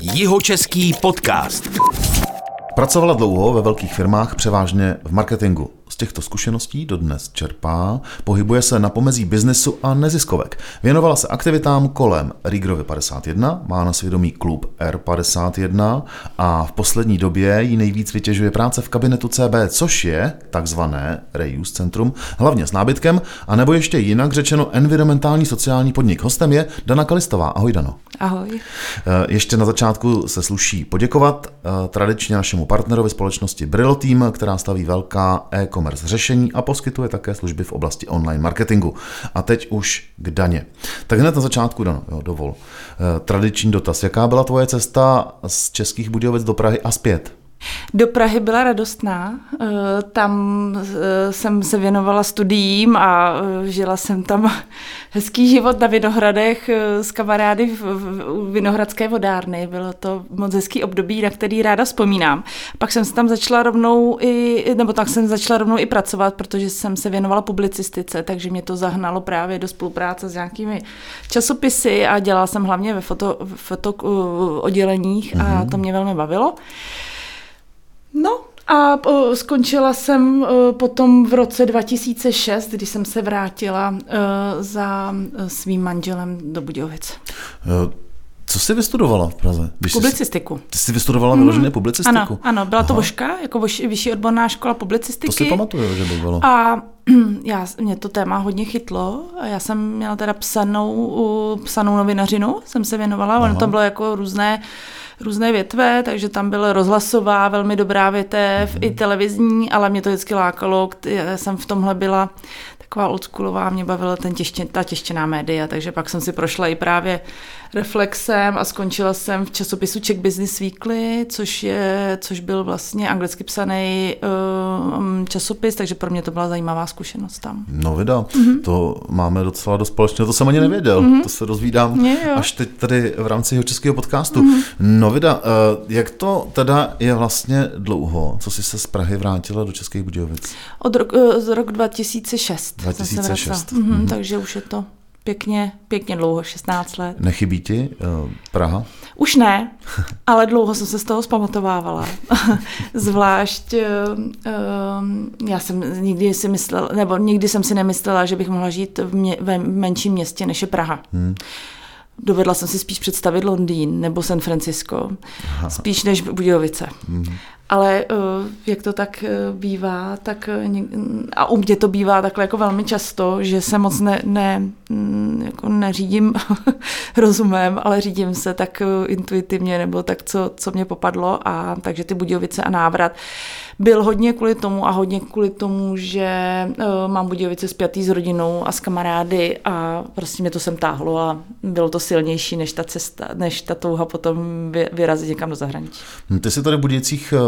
Jihočeský podcast. Pracovala dlouho ve velkých firmách, převážně v marketingu. Těchto zkušeností dodnes čerpá, pohybuje se na pomezí biznesu a neziskovek. Věnovala se aktivitám kolem Rigrovy 51, má na svědomí klub R51 a v poslední době jí nejvíc vytěžuje práce v kabinetu CB, což je takzvané reuse centrum, hlavně s nábytkem, a nebo ještě jinak řečeno environmentální sociální podnik. Hostem je Dana Kalistová. Ahoj Dano. Ahoj. Eh, Ještě na začátku se sluší poděkovat eh, tradičně našemu partnerovi společnosti Brillo Team, která staví velká e-commerce řešení a poskytuje také služby v oblasti online marketingu. A teď už k daně. Tak hned na začátku, Dano, jo, dovol. Eh, Tradiční dotaz. Jaká byla tvoje cesta z Českých Budějovic do Prahy a zpět? Do Prahy byla radostná. Eh, Tam eh, jsem se věnovala studiím a eh, žila jsem tam hezký život na Vinohradech s kamarády v, Vinohradské vodárny. Bylo to moc hezký období, na který ráda vzpomínám. Pak jsem se tam začala rovnou i, nebo tak jsem začala rovnou i pracovat, protože jsem se věnovala publicistice, takže mě to zahnalo právě do spolupráce s nějakými časopisy a dělala jsem hlavně ve foto, foto odděleních a to mě velmi bavilo. No a skončila jsem potom v roce 2006, kdy jsem se vrátila za svým manželem do Budějovic. Co jsi vystudovala v Praze? Když jsi- Publicistiku. Ty jsi vystudovala vyloženě publicistiku? Ano, ano, byla to Aha. Voška, jako voš, vyšší odborná škola publicistiky. To si pamatuju, že by bylo. A já, mě to téma hodně chytlo. Já jsem měla teda psanou, psanou novinařinu, jsem se věnovala. Ono to bylo jako různé, různé větve, takže tam byla rozhlasová, velmi dobrá větev, i televizní, ale mě to vždycky lákalo. Jsem v tomhle byla taková oldschoolová, mě bavila ten těště, ta těštěná média, takže pak jsem si prošla i právě reflexem a skončila jsem v časopisu Czech Business Weekly, což, je, což byl vlastně anglicky psaný uh, časopis, takže pro mě to byla zajímavá zkušenost tam. No vida, Mhm. to máme docela dost společného, to jsem ani nevěděl, to se dozvídám Je, jo. Až teď tady v rámci jeho českého podcastu. No vida, eh, jak to teda je vlastně dlouho, co jsi se z Prahy vrátila do Českých Budějovic? Od rok, eh, z roku 2006. jsem se 2006, vracela. Mhm, takže už je to pěkně, pěkně dlouho, 16 let. Nechybí ti eh, Praha? Už ne, ale dlouho jsem se z toho zpamatovávala. Zvlášť, eh, já jsem nikdy si myslela, nebo nikdy jsem si nemyslela, že bych mohla žít v mě, ve menším městě než je Praha. Hmm. Dovedla jsem si spíš představit Londýn nebo San Francisco, spíš než Budějovice. Hmm. Ale eh, jak to tak eh, bývá, tak eh, a u mě to bývá takhle jako velmi často, že se moc ne, ne, mm, jako neřídím rozumem, ale řídím se tak intuitivně nebo tak, co, co mě popadlo a takže ty Budějovice a návrat byl hodně kvůli tomu a hodně kvůli tomu, že uh, mám Budějovice spjatý s rodinou a s kamarády a prostě mě to sem táhlo a bylo to silnější než ta cesta, než ta touha potom vy, vyrazit někam do zahraničí. Hm, Ty jsi tady v Budějcích eh,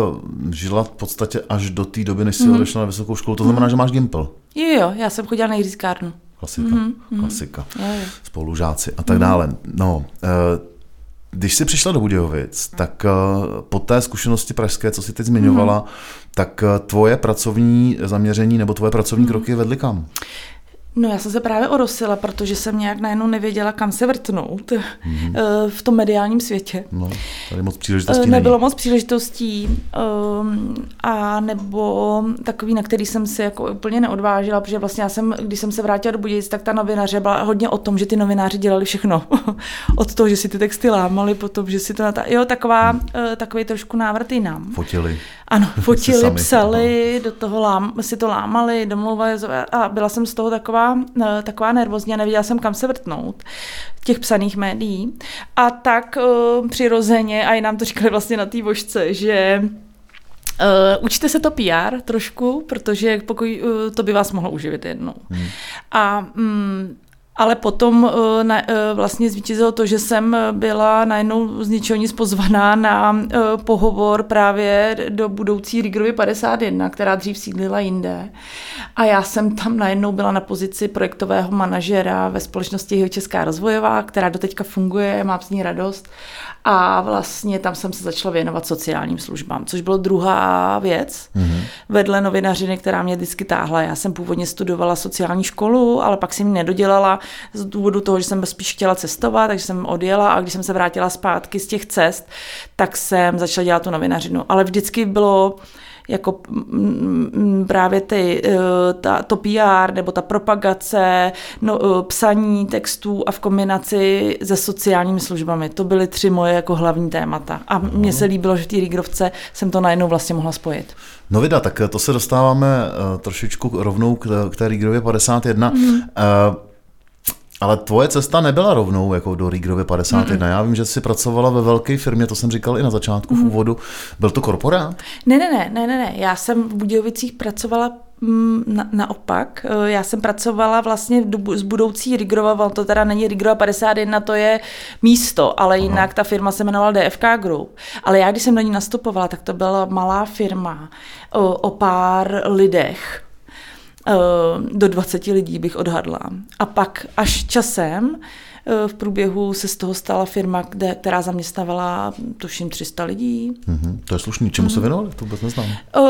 žila v podstatě až do té doby, než Mhm. jsi odešla na vysokou školu, to znamená, že máš Gimpl. Jo, jo, já jsem chodila na jiřískárnu. Klasika, Mhm, klasika. Jo. spolužáci a tak dále. No, eh, když jsi přišla do Budějovic, tak eh, po té zkušenosti pražské, co jsi teď zmiňovala, tak eh, tvoje pracovní zaměření nebo tvoje pracovní kroky vedly kam? No já jsem se právě orosila, protože jsem nějak najednou nevěděla, kam se vrtnout mm-hmm. v tom mediálním světě. No, tady moc příležitostí Eh, není. Nebylo moc příležitostí um, a nebo takový, na který jsem se jako úplně neodvážila, protože vlastně já jsem, když jsem se vrátila do Budějic, tak ta novinaře byla hodně o tom, že ty novináři dělali všechno. Od toho, že si ty texty lámali, potom, že si to nata... Jo, taková, eh, takový trošku návrat jinam. Fotili. Ano, fotili, sami, psali, do toho lám, si to lámali, domlouvali a byla jsem z toho taková, eh, taková nervózní a nevěděla jsem, kam se vrtnout těch psaných médií. A tak uh, přirozeně, a i nám to říkali vlastně na té vožce, že Uh, učte se to PR trošku, protože pokud uh, to by vás mohlo uživit jednou. Hmm. A mm, ale potom uh, na, uh, vlastně zvítězilo to, že jsem byla najednou z ničeho nic pozvaná na uh, pohovor právě do budoucí Rigrovy 51, která dřív sídlila jinde. A já jsem tam najednou byla na pozici projektového manažera ve společnosti Jeho Česká rozvojová, která doteďka funguje, mám z ní radost. A vlastně tam jsem se začala věnovat sociálním službám, což byla druhá věc mm-hmm. vedle novinařiny, která mě vždycky táhla. Já jsem původně studovala sociální školu, ale pak jsem ji nedodělala z důvodu toho, že jsem spíš chtěla cestovat, takže jsem odjela a když jsem se vrátila zpátky z těch cest, tak jsem začala dělat tu novinařinu. Ale vždycky bylo jako právě ty, eh, ta, to PR nebo ta propagace, no, eh, psaní textů a v kombinaci se sociálními službami. To byly tři moje jako hlavní témata. A mně se líbilo, že v té Rigrovce jsem to najednou vlastně mohla spojit. No vida, tak to se dostáváme uh, trošičku rovnou k, k té Rigrově 51. Mm. Uh, ale tvoje cesta nebyla rovnou jako do Rigrově 51. Mm-mm. Já vím, že jsi pracovala ve velké firmě, to jsem říkal i na začátku mm. v úvodu. Byl to korporát? Ne, ne, ne, ne, ne, ne. Já jsem v Budějovicích pracovala mm, na, naopak. Eh, já jsem pracovala vlastně s budoucí Rigrova, to teda není Rigrova 51, to je místo, ale jinak ta firma se jmenovala DFK Group. Ale já, když jsem do ní nastupovala, tak to byla malá firma o, o pár lidech do 20 lidí bych odhadla. A pak až časem Eh, v průběhu se z toho stala firma, kde, která zaměstnávala tuším 300 lidí. Mm-hmm. To je slušný. Čemu mm. se věnovali? To vůbec neznám. Uh,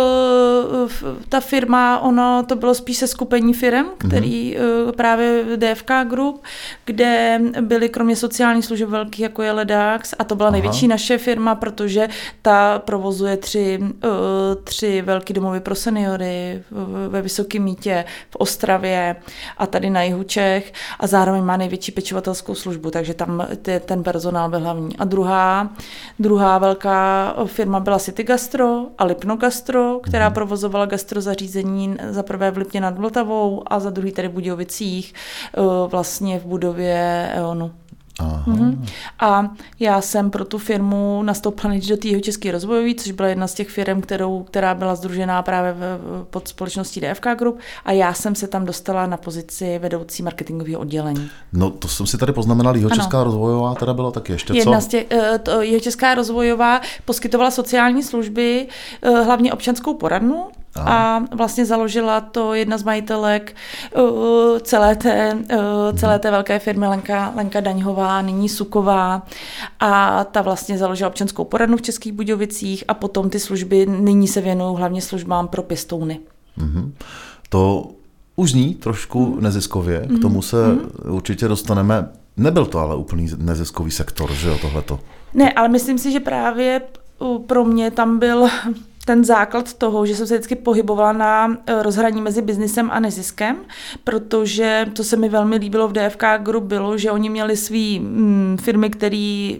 ta firma, ono to bylo spíš se skupení firm, který mm-hmm. právě DFK Group, kde byly kromě sociálních služeb velkých, jako je Ledax, a to byla Aha. největší naše firma, protože ta provozuje tři, uh, tři velké domovy pro seniory ve Vysokém mítě, v Ostravě a tady na jihu Čech a zároveň má největší pečovatelskou službu, takže tam ten personál byl hlavní. A druhá, druhá velká firma byla City Gastro a Lipno Gastro, která mm. Provozovala gastrozařízení za prvé v Lipně nad Vltavou a za druhý tady v Budějovicích, eh, vlastně v budově EONu. Aha. Mm-hmm. A já jsem pro tu firmu nastoupila než do tého České rozvojové, což byla jedna z těch firm, kterou, která byla združená právě v, pod společností DFK Group a já jsem se tam dostala na pozici vedoucí marketingového oddělení. No to jsem si tady poznamenal, jeho Česká rozvojová teda byla taky ještě Jedna co? Z těch, eh, to, jeho Česká rozvojová poskytovala sociální služby, eh, hlavně občanskou poradnu, a vlastně založila to jedna z majitelek uh, celé té, uh, celé té velké firmy Lenka, Lenka Daňhová, nyní Suková a ta vlastně založila občanskou poradnu v Českých Budějovicích a potom ty služby nyní se věnují hlavně službám pro pěstouny. Mm-hmm. To už zní trošku mm. neziskově, k tomu se mm. určitě dostaneme. Nebyl to ale úplný neziskový sektor, že jo, tohleto? Ne, ale myslím si, že právě pro mě tam byl ten základ toho, že jsem se vždycky pohybovala na eh, rozhraní mezi biznisem a neziskem, protože to se mi velmi líbilo v DFK Group bylo, že oni měli své mm, firmy, které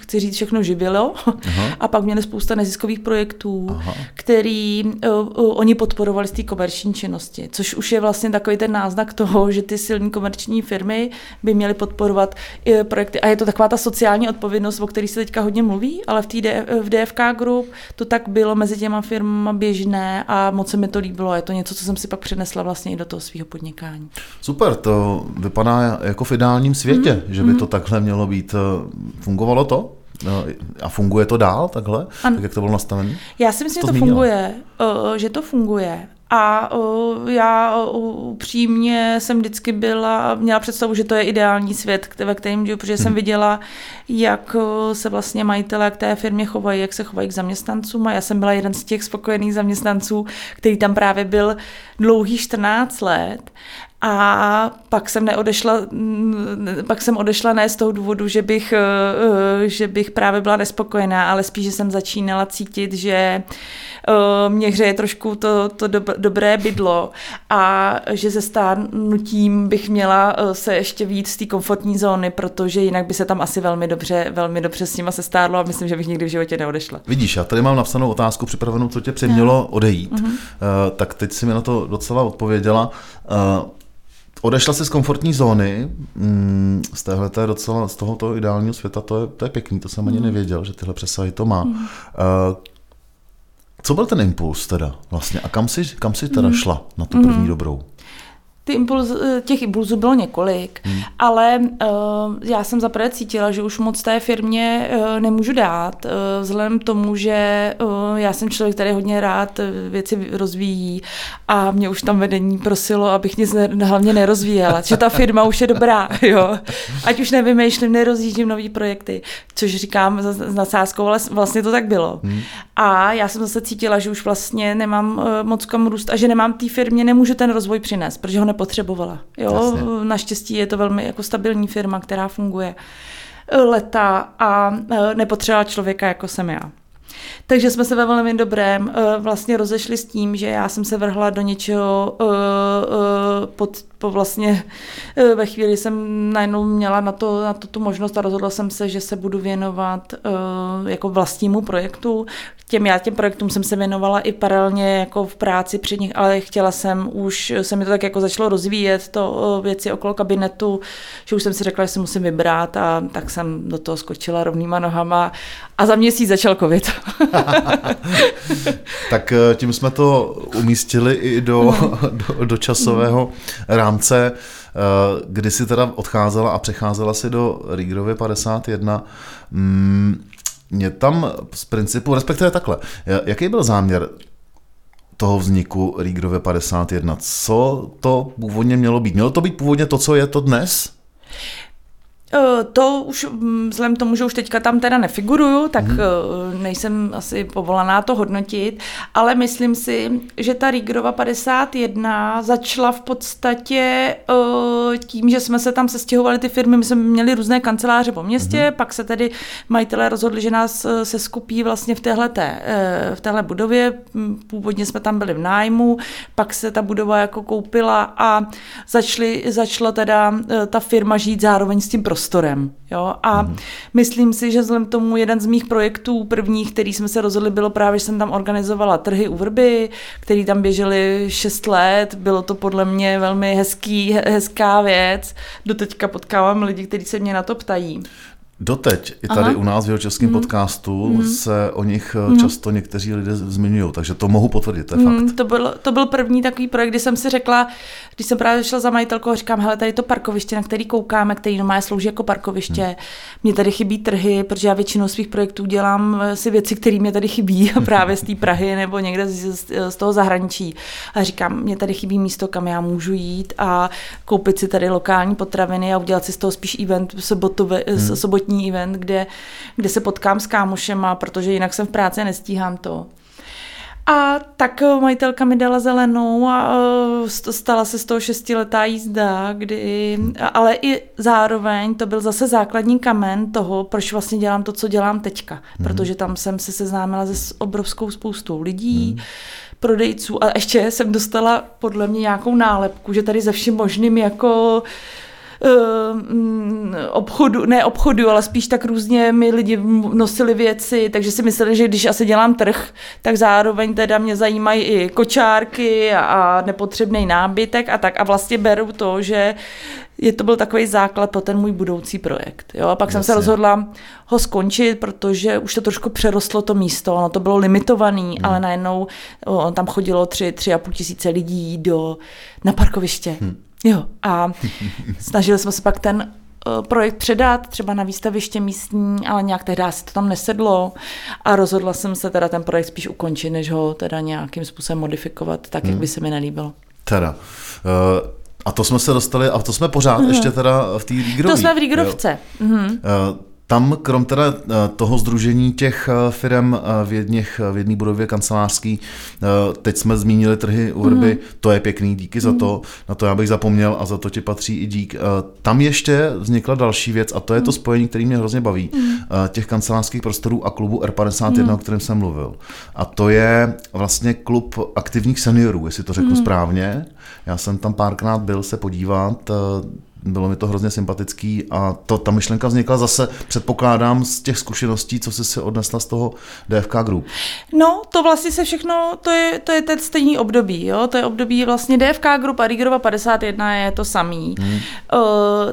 chci říct, všechno živilo. Aha. A pak měli spousta neziskových projektů, Aha. který uh, uh, oni podporovali z té komerční činnosti, což už je vlastně takový ten náznak toho, že ty silní komerční firmy by měly podporovat uh, projekty. A je to taková ta sociální odpovědnost, o které se teďka hodně mluví, ale v, tý v DFK Group to tak bylo mezi těma firmama běžné a moc se mi to líbilo. Je to něco, co jsem si pak přinesla vlastně i do toho svého podnikání. Super, to vypadá jako v ideálním světě, mm-hmm. že by to takhle mělo být. Fungovalo to? No, a funguje to dál takhle, an... tak jak to bylo nastavené? Já si myslím, to že to zmínila. funguje, že to funguje. A uh, já uh, upřímně jsem vždycky byla, měla představu, že to je ideální svět, ve kterém žiju, protože hmm. jsem viděla, jak uh, se vlastně majitelé k té firmě chovají, jak se chovají k zaměstnancům a já jsem byla jeden z těch spokojených zaměstnanců, který tam právě byl dlouhý 14 let a pak jsem neodešla, pak jsem odešla ne z toho důvodu, že bych, eh, že bych právě byla nespokojená, ale spíš, že jsem začínala cítit, že eh, mě hřeje trošku to, to dobré bydlo a že se stárnutím bych měla eh, se ještě víc z té komfortní zóny, protože jinak by se tam asi velmi dobře, velmi dobře s nima se stárlo a myslím, že bych nikdy v životě neodešla. Vidíš, já tady mám napsanou otázku připravenou, co tě přemělo odejít. Uh-huh. Uh, tak teď si mi na to docela odpověděla. Uh, Odešla si z komfortní zóny, mm, z téhle docela, z tohoto ideálního světa, to je, to je pěkný, to jsem ani mm. nevěděl, že tyhle přesahy to má. Mm. Uh, co byl ten impuls teda vlastně a kam si, kam si teda mm. šla na tu první mm. dobrou? Ty impuls, těch impulzů bylo několik, hmm. ale uh, já jsem zaprvé cítila, že už moc té firmě uh, nemůžu dát, uh, vzhledem k tomu, že uh, já jsem člověk, který hodně rád věci rozvíjí a mě už tam vedení prosilo, abych nic ne, hlavně nerozvíjela, že ta firma už je dobrá, jo. Ať už nevymýšlím, nerozjíždím nový projekty, což říkám s nadsázkou, ale vlastně to tak bylo. Hmm. A já jsem zase cítila, že už vlastně nemám uh, moc kam růst a že nemám té firmě, nemůžu ten rozvoj přinést, protože ho nepotřebovala. Jo? Jasně. Naštěstí je to velmi jako stabilní firma, která funguje leta a uh, nepotřebovala člověka, jako jsem já. Takže jsme se ve velmi dobrém uh, vlastně rozešli s tím, že já jsem se vrhla do něčeho pod, po vlastně uh, ve chvíli jsem najednou měla na to, na to tu možnost a rozhodla jsem se, že se budu věnovat uh, jako vlastnímu projektu, těm, já těm projektům jsem se věnovala i paralelně jako v práci při nich, ale chtěla jsem už, se mi to tak jako začalo rozvíjet, to věci okolo kabinetu, že už jsem si řekla, že si musím vybrat a tak jsem do toho skočila rovnýma nohama a za měsíc začal covid. tak tím jsme to umístili i do, do, do časového rámce, eh, kdy si teda odcházela a přecházela si do Rígrově 51. Mě tam z principu, respektive takhle, jaký byl záměr toho vzniku Rígrově 51? Co to původně mělo být? Mělo to být původně to, co je to dnes? Eh, to už mm, vzhledem tomu, že už teďka tam teda nefiguruju, tak hmm. nejsem asi povolaná to hodnotit, ale myslím si, že ta Rígrova 51 začala v podstatě eh, tím, že jsme se tam sestěhovali ty firmy, my jsme měli různé kanceláře po městě, hmm. pak se tedy majitelé rozhodli, že nás se skupí vlastně v téhle, v téhle budově, původně jsme tam byli v nájmu, pak se ta budova jako koupila a začali, začala teda ta firma žít zároveň s tím prostorem. Jo? A mm. myslím si, že vzhledem tomu jeden z mých projektů prvních, který jsme se rozhodli, bylo právě, že jsem tam organizovala trhy u Vrby, který tam běžely 6 let. Bylo to podle mě velmi hezký, hezká věc. Doteďka potkávám lidi, kteří se mě na to ptají. Doteď i tady Aha. u nás v jeho českém mm. podcastu mm. se o nich mm. často někteří lidé zmiňují, takže to mohu potvrdit, to je mm, fakt. To byl, to byl první takový projekt, kdy jsem si řekla, když jsem právě šla za majitelkou a říkám, hele, tady to parkoviště, na který koukáme, který normálně slouží jako parkoviště, mm. mě tady chybí trhy, protože já většinou svých projektů dělám eh, si věci, které mě tady chybí, právě z té Prahy nebo někde z, z, toho zahraničí. A říkám, mě tady chybí místo, kam já můžu jít a koupit si tady lokální potraviny a udělat si z toho spíš event sobotové, mm. sobotní sobotní event, kde, kde se potkám s kámošema, protože jinak jsem v práci nestíhám to. A tak majitelka mi dala zelenou a e, stala se z toho šestiletá jízda, kdy, ale i zároveň to byl zase základní kamen toho, proč vlastně dělám to, co dělám teďka. Mm. Protože tam jsem se seznámila se obrovskou spoustou lidí, mm. prodejců a ještě jsem dostala podle mě nějakou nálepku, že tady ze vším možným jako uh, obchodu, ne obchodu, ale spíš tak různě mi lidi nosili věci, takže si mysleli, že když asi dělám trh, tak zároveň teda mě zajímají i kočárky a nepotřebný nábytek a tak a vlastně beru to, že je to byl takový základ pro ten můj budoucí projekt. Jo? A pak Jasně. jsem se rozhodla ho skončit, protože už to trošku přerostlo to místo. Ono to bylo limitovaný, hmm. ale najednou on tam chodilo tři, tři a půl tisíce lidí do, na parkoviště. Hmm. Jo, a snažili jsme se pak ten eh, projekt předat třeba na výstaviště místní, ale nějak tehdy si to tam nesedlo a rozhodla jsem se teda ten projekt spíš ukončit, než ho teda nějakým způsobem modifikovat tak, hmm. jak by se mi nelíbilo. Teda. Uh... A to jsme se dostali, a to jsme pořád mm. ještě teda v té Rígrově. To jsme v Rígrovce. Mm. Uh, tam krom teda eh, toho združení těch eh, firm eh, v, jedných, v jedné budově kancelářský, teď jsme zmínili trhy u Vrby, mm. to je pěkný, díky mm. za to, na to já bych zapomněl a za to ti patří i dík. Tam ještě vznikla další věc a to je to mhm. spojení, který mě hrozně baví, mm. těch kancelářských prostorů a klubu R51, mm. o kterém jsem mluvil. A to je vlastně klub aktivních seniorů, jestli to řeknu mm. správně. Já jsem tam párkrát byl se podívat, bylo mi to hrozně sympatický a to, ta myšlenka vznikla zase, předpokládám, z těch zkušeností, co jsi si odnesla z toho DFK Group. No, to vlastně se všechno, to je, to je ten stejný období, jo, to je období vlastně DFK Group a Rigerova 51 je to samý. Hmm. Uh,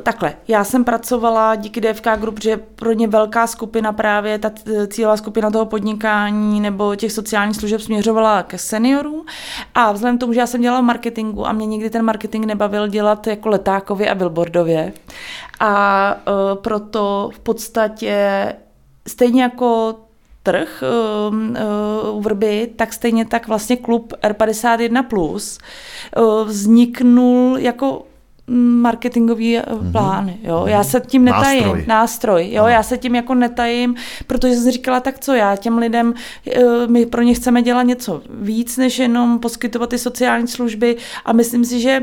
takhle, já jsem pracovala díky DFK Group, že pro ně velká skupina právě, ta cílová skupina toho podnikání nebo těch sociálních služeb směřovala ke seniorům a vzhledem k tomu, že já jsem dělala marketingu a mě nikdy ten marketing nebavil dělat jako letákově a billboardově a uh, proto v podstatě stejně jako trh uh, uh, u Vrby, tak stejně tak vlastně klub R51 Plus uh, vzniknul jako marketingový mm-hmm. plán. Jo? Já se tím netajím. Nástroj. Nástroj jo? Já se tím jako netajím, protože jsem říkala, tak co já těm lidem, my pro ně chceme dělat něco víc, než jenom poskytovat ty sociální služby a myslím si, že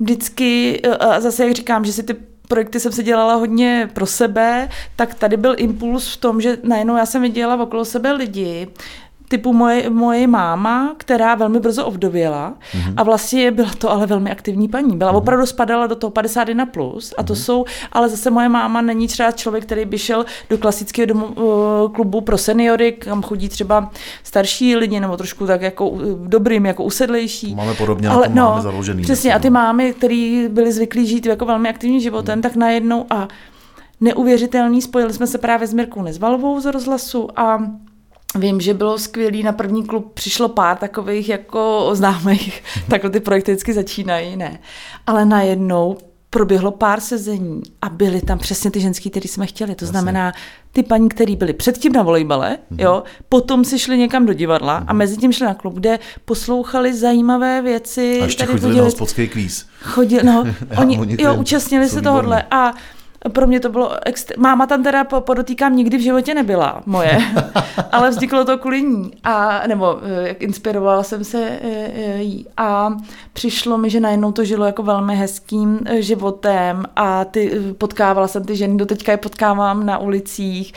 vždycky, a zase jak říkám, že si ty projekty jsem se dělala hodně pro sebe, tak tady byl impuls v tom, že najednou já jsem viděla okolo sebe lidi, typu moje, moje máma, která velmi brzo ovdověla mm-hmm. a vlastně byla to ale velmi aktivní paní. Byla mm-hmm. opravdu spadala do toho 51 plus a to mm-hmm. jsou, ale zase moje máma není třeba člověk, který by šel do klasického domu, uh, klubu pro seniory, kam chodí třeba starší lidi nebo trošku tak jako uh, dobrým, jako usedlejší. Máme podobně ale, no, máme založený. Přesně a ty mámy, které byly zvyklí žít jako velmi aktivním životem, mm. tak najednou a neuvěřitelný, spojili jsme se právě s Mirkou Nezvalovou z rozhlasu a Vím, že bylo skvělý, na první klub přišlo pár takových jako známých, takhle ty projekty vždycky začínají, ne. Ale najednou proběhlo pár sezení a byly tam přesně ty ženský, které jsme chtěli. To Jasně. znamená, ty paní, které byly předtím na volejbale, mm-hmm. jo, potom si šli někam do divadla mm-hmm. a mezi tím šli na klub, kde poslouchali zajímavé věci. A ještě chodili na hospodský kvíz. Chodili, no, oni, oni jo, účastnili se tohohle a pro mě to bylo, extr- máma tam teda podotýkám nikdy v životě nebyla moje, ale vzniklo to kvůli ní. A nebo eh, jak inspirovala jsem se eh, eh, jí. A přišlo mi, že najednou to žilo jako velmi hezkým životem. A ty, potkávala jsem ty ženy, doteďka je potkávám na ulicích.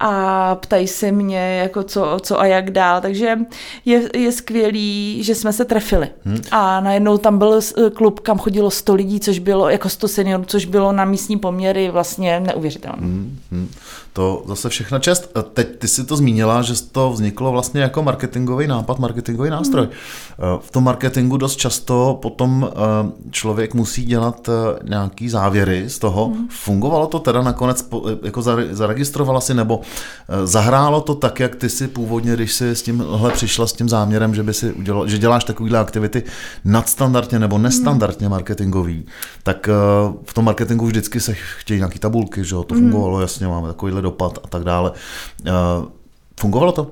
A ptají se mě jako co, co a jak dál, takže je, je skvělý, že jsme se trefili. Hmm. a najednou tam byl klub, kam chodilo 100 lidí, což bylo jako 100 seniorů, což bylo na místní poměry vlastně neuvěřitelné. Hmm, hmm. To zase všechna čest. Teď ty si to zmínila, že to vzniklo vlastně jako marketingový nápad, marketingový nástroj. Hmm. V tom marketingu dost často potom eh, člověk musí dělat nějaký závěry z toho. Hmm. Fungovalo to teda nakonec, jako zaregistrovala si, nebo zahrálo to tak, jak ty si původně, když si s tímhle přišla s tím záměrem, že by si udělal, že děláš takovýhle aktivity nadstandardně nebo nestandardně marketingový, tak v tom marketingu vždycky se chtějí nějaký tabulky, že jo, to fungovalo, mm. jasně, máme takovýhle dopad a tak dále. Uh, fungovalo to?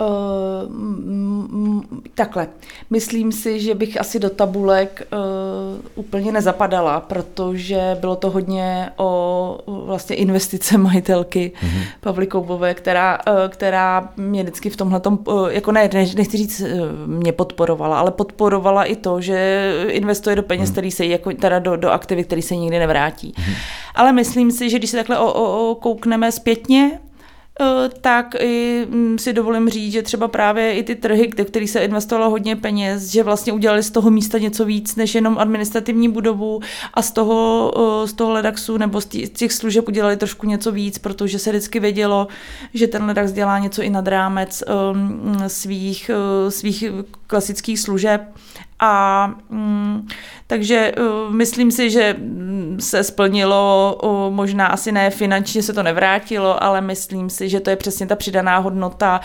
Uh, takhle. Myslím si, že bych asi do tabulek uh, úplně nezapadala, protože bylo to hodně o vlastně investice majitelky mm-hmm. Pavly Koubové, která, uh, která mě vždycky v tomhle uh, jako ne, ne, nechci říct, uh, mě podporovala, ale podporovala i to, že investuje do peněz, mm-hmm. který se jako teda do, do aktivit, který se nikdy nevrátí. Mm-hmm. Ale myslím si, že když se takhle o, o, o koukneme zpětně, tak i mm, si dovolím říct, že třeba právě i ty trhy, kde kterých se investovalo hodně peněz, že vlastně udělali z toho místa něco víc než jenom administrativní budovu a z toho, eh, z toho Ledaxu nebo z těch služeb udělali trošku něco víc, protože se vždycky vědělo, že ten Ledax dělá něco i nad rámec ehm, svých, eh, svých klasických služeb a mm, takže uh, myslím si, že mm, se splnilo, uh, možná asi ne finančně se to nevrátilo, ale myslím si, že to je přesně ta přidaná hodnota,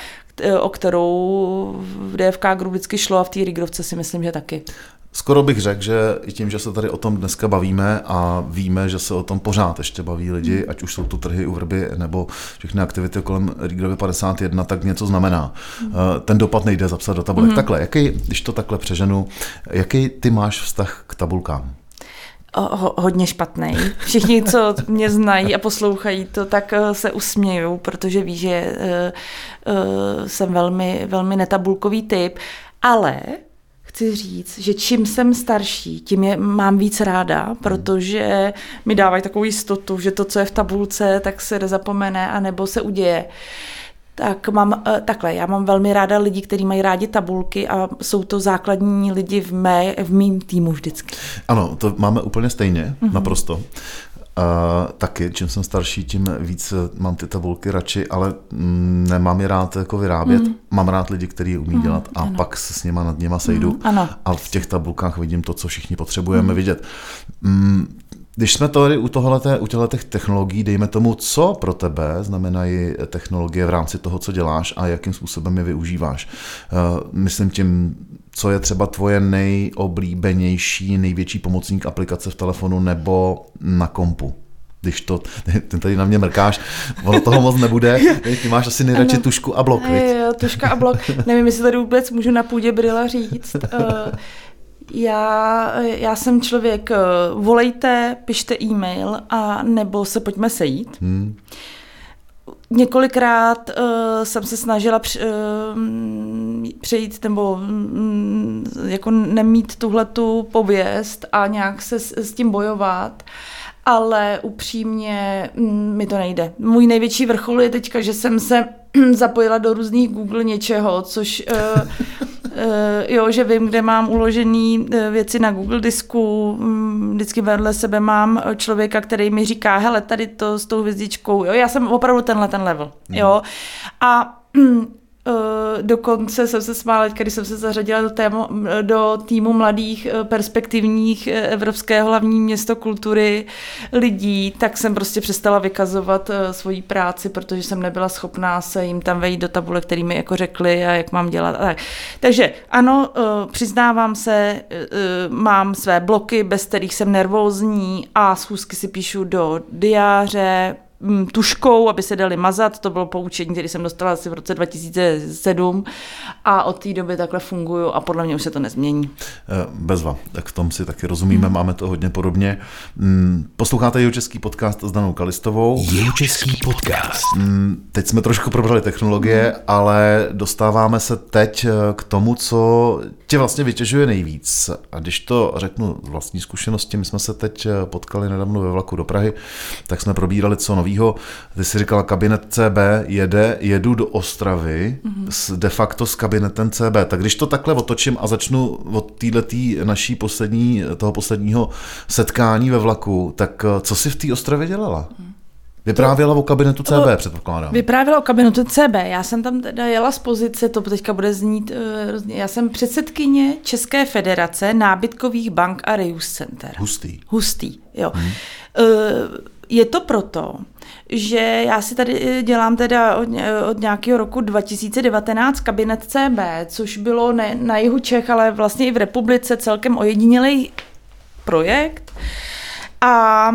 o kterou v DFK Group vždycky šlo a v té Rigrovce si myslím, že taky. Skoro bych řekl, že i tím, že se tady o tom dneska bavíme a víme, že se o tom pořád ještě baví lidi, hmm. ať už jsou to trhy u vrby nebo všechny aktivity kolem Rigrovy 51, tak něco znamená. Hmm. Ten dopad nejde zapsat do tabulek. Hmm. Takhle, jaký, když to takhle přeženu, jaký ty máš vztah k tabulkám? Ho, hodně špatný. Všichni, co mě znají a poslouchají to, tak eh, se usmějou, protože ví, že uh, uh, jsem velmi, velmi netabulkový typ. Ale chci říct, že čím jsem starší, tím je mám víc ráda, protože mi dávají takovou jistotu, že to, co je v tabulce, tak se nezapomene a nebo se uděje. tak mám eh, takhle, já mám velmi ráda lidi, kteří mají rádi tabulky a jsou to základní lidi v, mé, v mým týmu vždycky. Ano, to máme úplně stejně, mm-hmm. naprosto. Uh, taky, čím jsem starší, tím víc mám ty tabulky radši, ale mm, nemám je rád jako vyrábět. Mm. Mám rád lidi, kteří umí mm, dělat a ano. pak se s nima nad nima sejdu mm, ano. a v těch tabulkách vidím to, co všichni potřebujeme mm. vidět. Mm, když jsme tady u, tohleté, u těchto technologií, dejme tomu, co pro tebe znamenají technologie v rámci toho, co děláš a jakým způsobem je využíváš. Uh, myslím tím, co je třeba tvoje nejoblíbenější, největší pomocník aplikace v telefonu nebo na kompu? Když to, ty tady na mě mrkáš, ono toho moc nebude, ty máš asi nejradši ano. tušku a blok, Jo, tuška a blok, nevím, jestli tady vůbec můžu na půdě brila říct. Uh, já, já jsem člověk, eh, volejte, pište e-mail a nebo se pojďme sejít. Hmm. Několikrát uh, jsem se snažila při, uh, přejít nebo um, jako nemít tuhle tu pověst a nějak se s, s tím bojovat, ale upřímně um, mi to nejde. Můj největší vrchol je teďka, že jsem se zapojila do různých Google něčeho, což uh, jo, že vím, kde mám uložený uh, věci na Google disku, um, vždycky vedle sebe mám člověka, který mi říká, hele, tady to s tou hvězdičkou, jo, já jsem opravdu tenhle ten level, jo, a Eh, dokonce jsem se smála, když jsem se zařadila do, tému, do týmu mladých eh, perspektivních eh, Evropské hlavní město kultury lidí, tak jsem prostě přestala vykazovat svoji práci, protože jsem nebyla schopná se jim tam vejít do tabule, který mi jako řekli a jak mám dělat. tak. Takže ano, přiznávám se, mám své bloky, bez kterých jsem nervózní a schůzky si píšu do diáře, tuškou, aby se dali mazat. To bylo poučení, které jsem dostala asi v roce 2007 a od té doby takhle funguju a podle mě už se to nezmění. Eh, bezva, tak v tom si taky rozumíme, hmm. máme to hodně podobně. Mm, posloucháte Jihočeský podcast s Danou Kalistovou. Jihočeský podcast. Mm, teď jsme trošku probrali technologie, hmm. ale dostáváme se teď eh, k tomu, co tě vlastně vytěžuje nejvíc. A když to řeknu z vlastní zkušenosti, my jsme se teď eh, potkali nedávno ve vlaku do Prahy, tak jsme probírali co nový novýho. Ty jsi říkala, kabinet CB jede, jedu do Ostravy mm-hmm. s, de facto s kabinetem CB. Tak když to takhle otočím a začnu od této naší poslední, toho posledního setkání ve vlaku, tak eh, co jsi v té Ostravě dělala? Mm. Vyprávěla o kabinetu CB, to, předpokládám. Vyprávěla o kabinetu CB. Já jsem tam teda jela z pozice, to teďka bude znít uh, Já jsem předsedkyně České federace nábytkových bank a reuse center. Hustý. Hustý, jo. Hmm. Je to proto, že já si tady eh, dělám teda od, od nějakého roku 2019 kabinet CB, což bylo ne, na jihu Čech, ale vlastně i v republice celkem ojedinělý projekt. A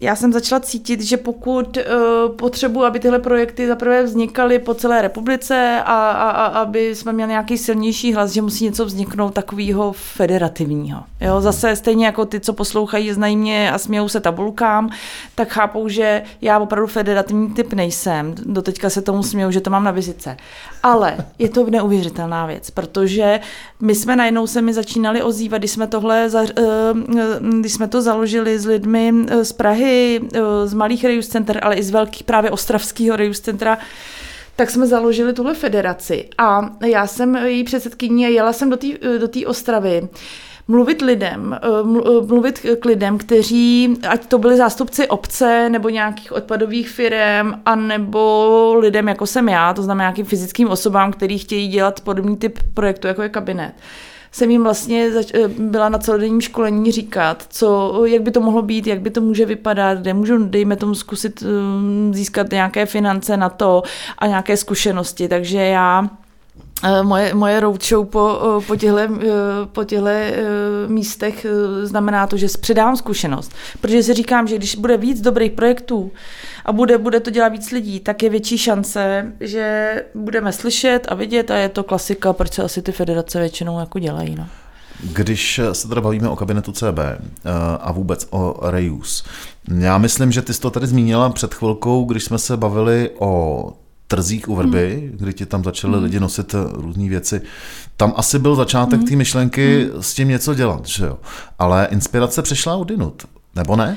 já jsem začala cítit, že pokud uh, potřebuji, aby tyhle projekty zaprvé vznikaly po celé republice a, a, a aby jsme měli nějaký silnější hlas, že musí něco vzniknout takového federativního. Jo, zase stejně jako ty, co poslouchají, znají mě a smějou se tabulkám, tak chápou, že já opravdu federativní typ nejsem. Doteďka se tomu směju, že to mám na vizice. Ale je to neuvěřitelná věc, protože my jsme najednou se mi začínali ozývat, když jsme tohle, za, uh, když jsme to založili s lidmi z Prahy, Eh, z malých reuse center, ale i z velkých právě ostravského reuse centra, tak jsme založili tuhle federaci. A já jsem její předsedkyní a jela jsem do té do Ostravy mluvit lidem, eh, eh, mluvit k lidem, kteří, ať to byli zástupci obce nebo nějakých odpadových firm, anebo lidem, jako jsem já, to znamená nějakým fyzickým osobám, kteří chtějí dělat podobný typ projektu, jako je kabinet jsem jim vlastně zač- eh, byla na celodenním školení říkat, co, jak by to mohlo být, jak by to může vypadat, kde můžu, dejme tomu, zkusit um, získat nějaké finance na to a nějaké zkušenosti. Takže já eh, Moje, moje roadshow po, po těchto, po těchto místech znamená to, že předám zkušenost. Protože si říkám, že když bude víc dobrých projektů, a bude, bude to dělat víc lidí, tak je větší šance, že budeme slyšet a vidět a je to klasika, proč se asi ty federace většinou jako dělají. No. Když se teda bavíme o kabinetu CB eh, a vůbec o reuse, já myslím, že ty jsi to tady zmínila před chvilkou, když jsme se bavili o trzích u vrby, mm. kdy ti tam začaly mm. lidi nosit různé věci. Tam asi byl začátek mm. té myšlenky mm. s tím něco dělat, že jo? Ale inspirace přišla odinut, nebo ne?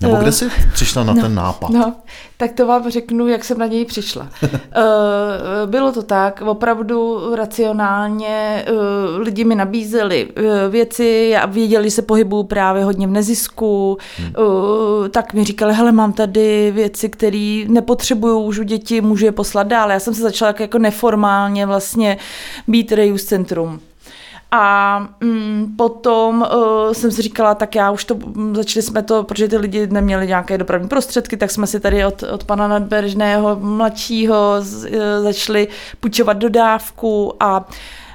Nebo kde Eh, jsi přišla na no, ten nápad? No, tak to vám řeknu, jak jsem na něj přišla. Eh, Bylo to tak, opravdu racionálně eh, lidi mi nabízeli věci a věděli, že se pohybuju právě hodně v nezisku, eh, tak mi říkali, hele, mám tady věci, které nepotřebuju už u děti, můžu je poslat dál. Já jsem se začala jako, jako neformálně vlastně být reuse centrum. A mm, potom uh, jsem si říkala, tak já už to, mm, začali jsme to, protože ty lidi neměli nějaké dopravní prostředky, tak jsme si tady od, od pana Nadberžného mladšího z, uh, začali půjčovat dodávku a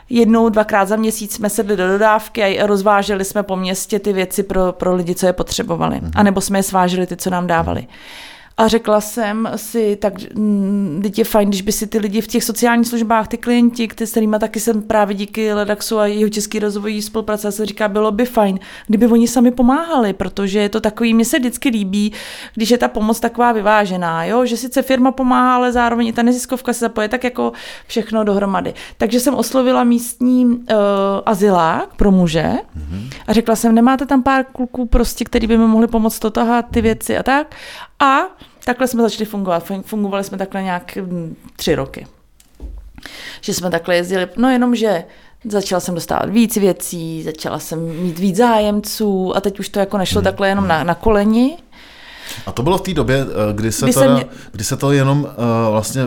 jednou, dvakrát za měsíc jsme sedli do dodávky a rozváželi jsme po městě ty věci pro, pro lidi, co je potřebovali. A nebo jsme je sváželi ty, co nám dávali. A řekla jsem si, tak mm, teď je fajn, když by si ty lidi v těch sociálních službách, ty klienti, ty, s kterými taky jsem právě díky Ledaxu a jeho český rozvojový spolupráce se říká, bylo by fajn, kdyby oni sami pomáhali, protože je to takový, mně se vždycky líbí, když je ta pomoc taková vyvážená, jo? že sice firma pomáhá, ale zároveň i ta neziskovka se zapoje, tak jako všechno dohromady. Takže jsem oslovila místní uh, azylák pro muže mm-hmm. a řekla jsem, nemáte tam pár kluků prostě, který by mi mohli pomoct to tahat, ty věci a tak. A takhle jsme začali fungovat. Fungovali jsme takhle nějak mm, tři roky. Že jsme takhle jezdili, no jenom, že začala jsem dostávat víc věcí, začala jsem mít víc zájemců a teď už to jako nešlo hmm. takhle jenom na, na koleni, A to bylo v té době, eh, kdy se, Kdy to, se mě... kdy se to jenom uh, vlastně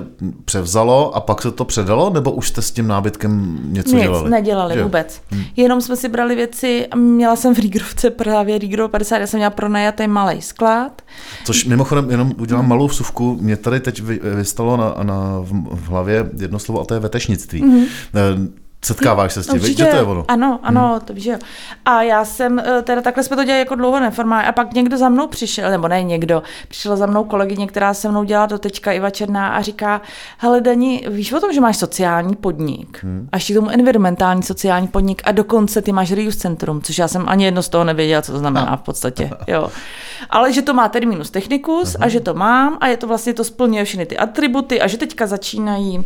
převzalo a pak se to předalo, nebo už jste s tím nábytkem něco Nic, dělali? nedělali Že vůbec. Hmm. Jenom jsme si brali věci, a měla jsem v Rígrovce právě Rígrov 50, já jsem měla pronajatý malý sklad. Což mimochodem, jenom udělám malou vsuvku, mě tady teď vy- vystalo na, na, v, hlavě jedno slovo a to je vetešnictví. Mm-hmm. Setkáváš se s tím, víš, že to je ono? Ano, ano, hmm. to víš, jo. A já jsem, eh, teda takhle jsme to dělali jako dlouho neformálně a pak někdo za mnou přišel, nebo ne někdo, přišla za mnou kolegyně, která se mnou dělá do teďka Iva Černá a říká, hele Dani, víš o tom, že máš sociální podnik hmm. a ještě k tomu environmentální sociální podnik a dokonce ty máš reuse centrum, což já jsem ani jedno z toho nevěděla, co to znamená v podstatě, jo. Ale že to má terminus technicus a že to mám a je to vlastně to splňuje všechny ty atributy a že teďka začínají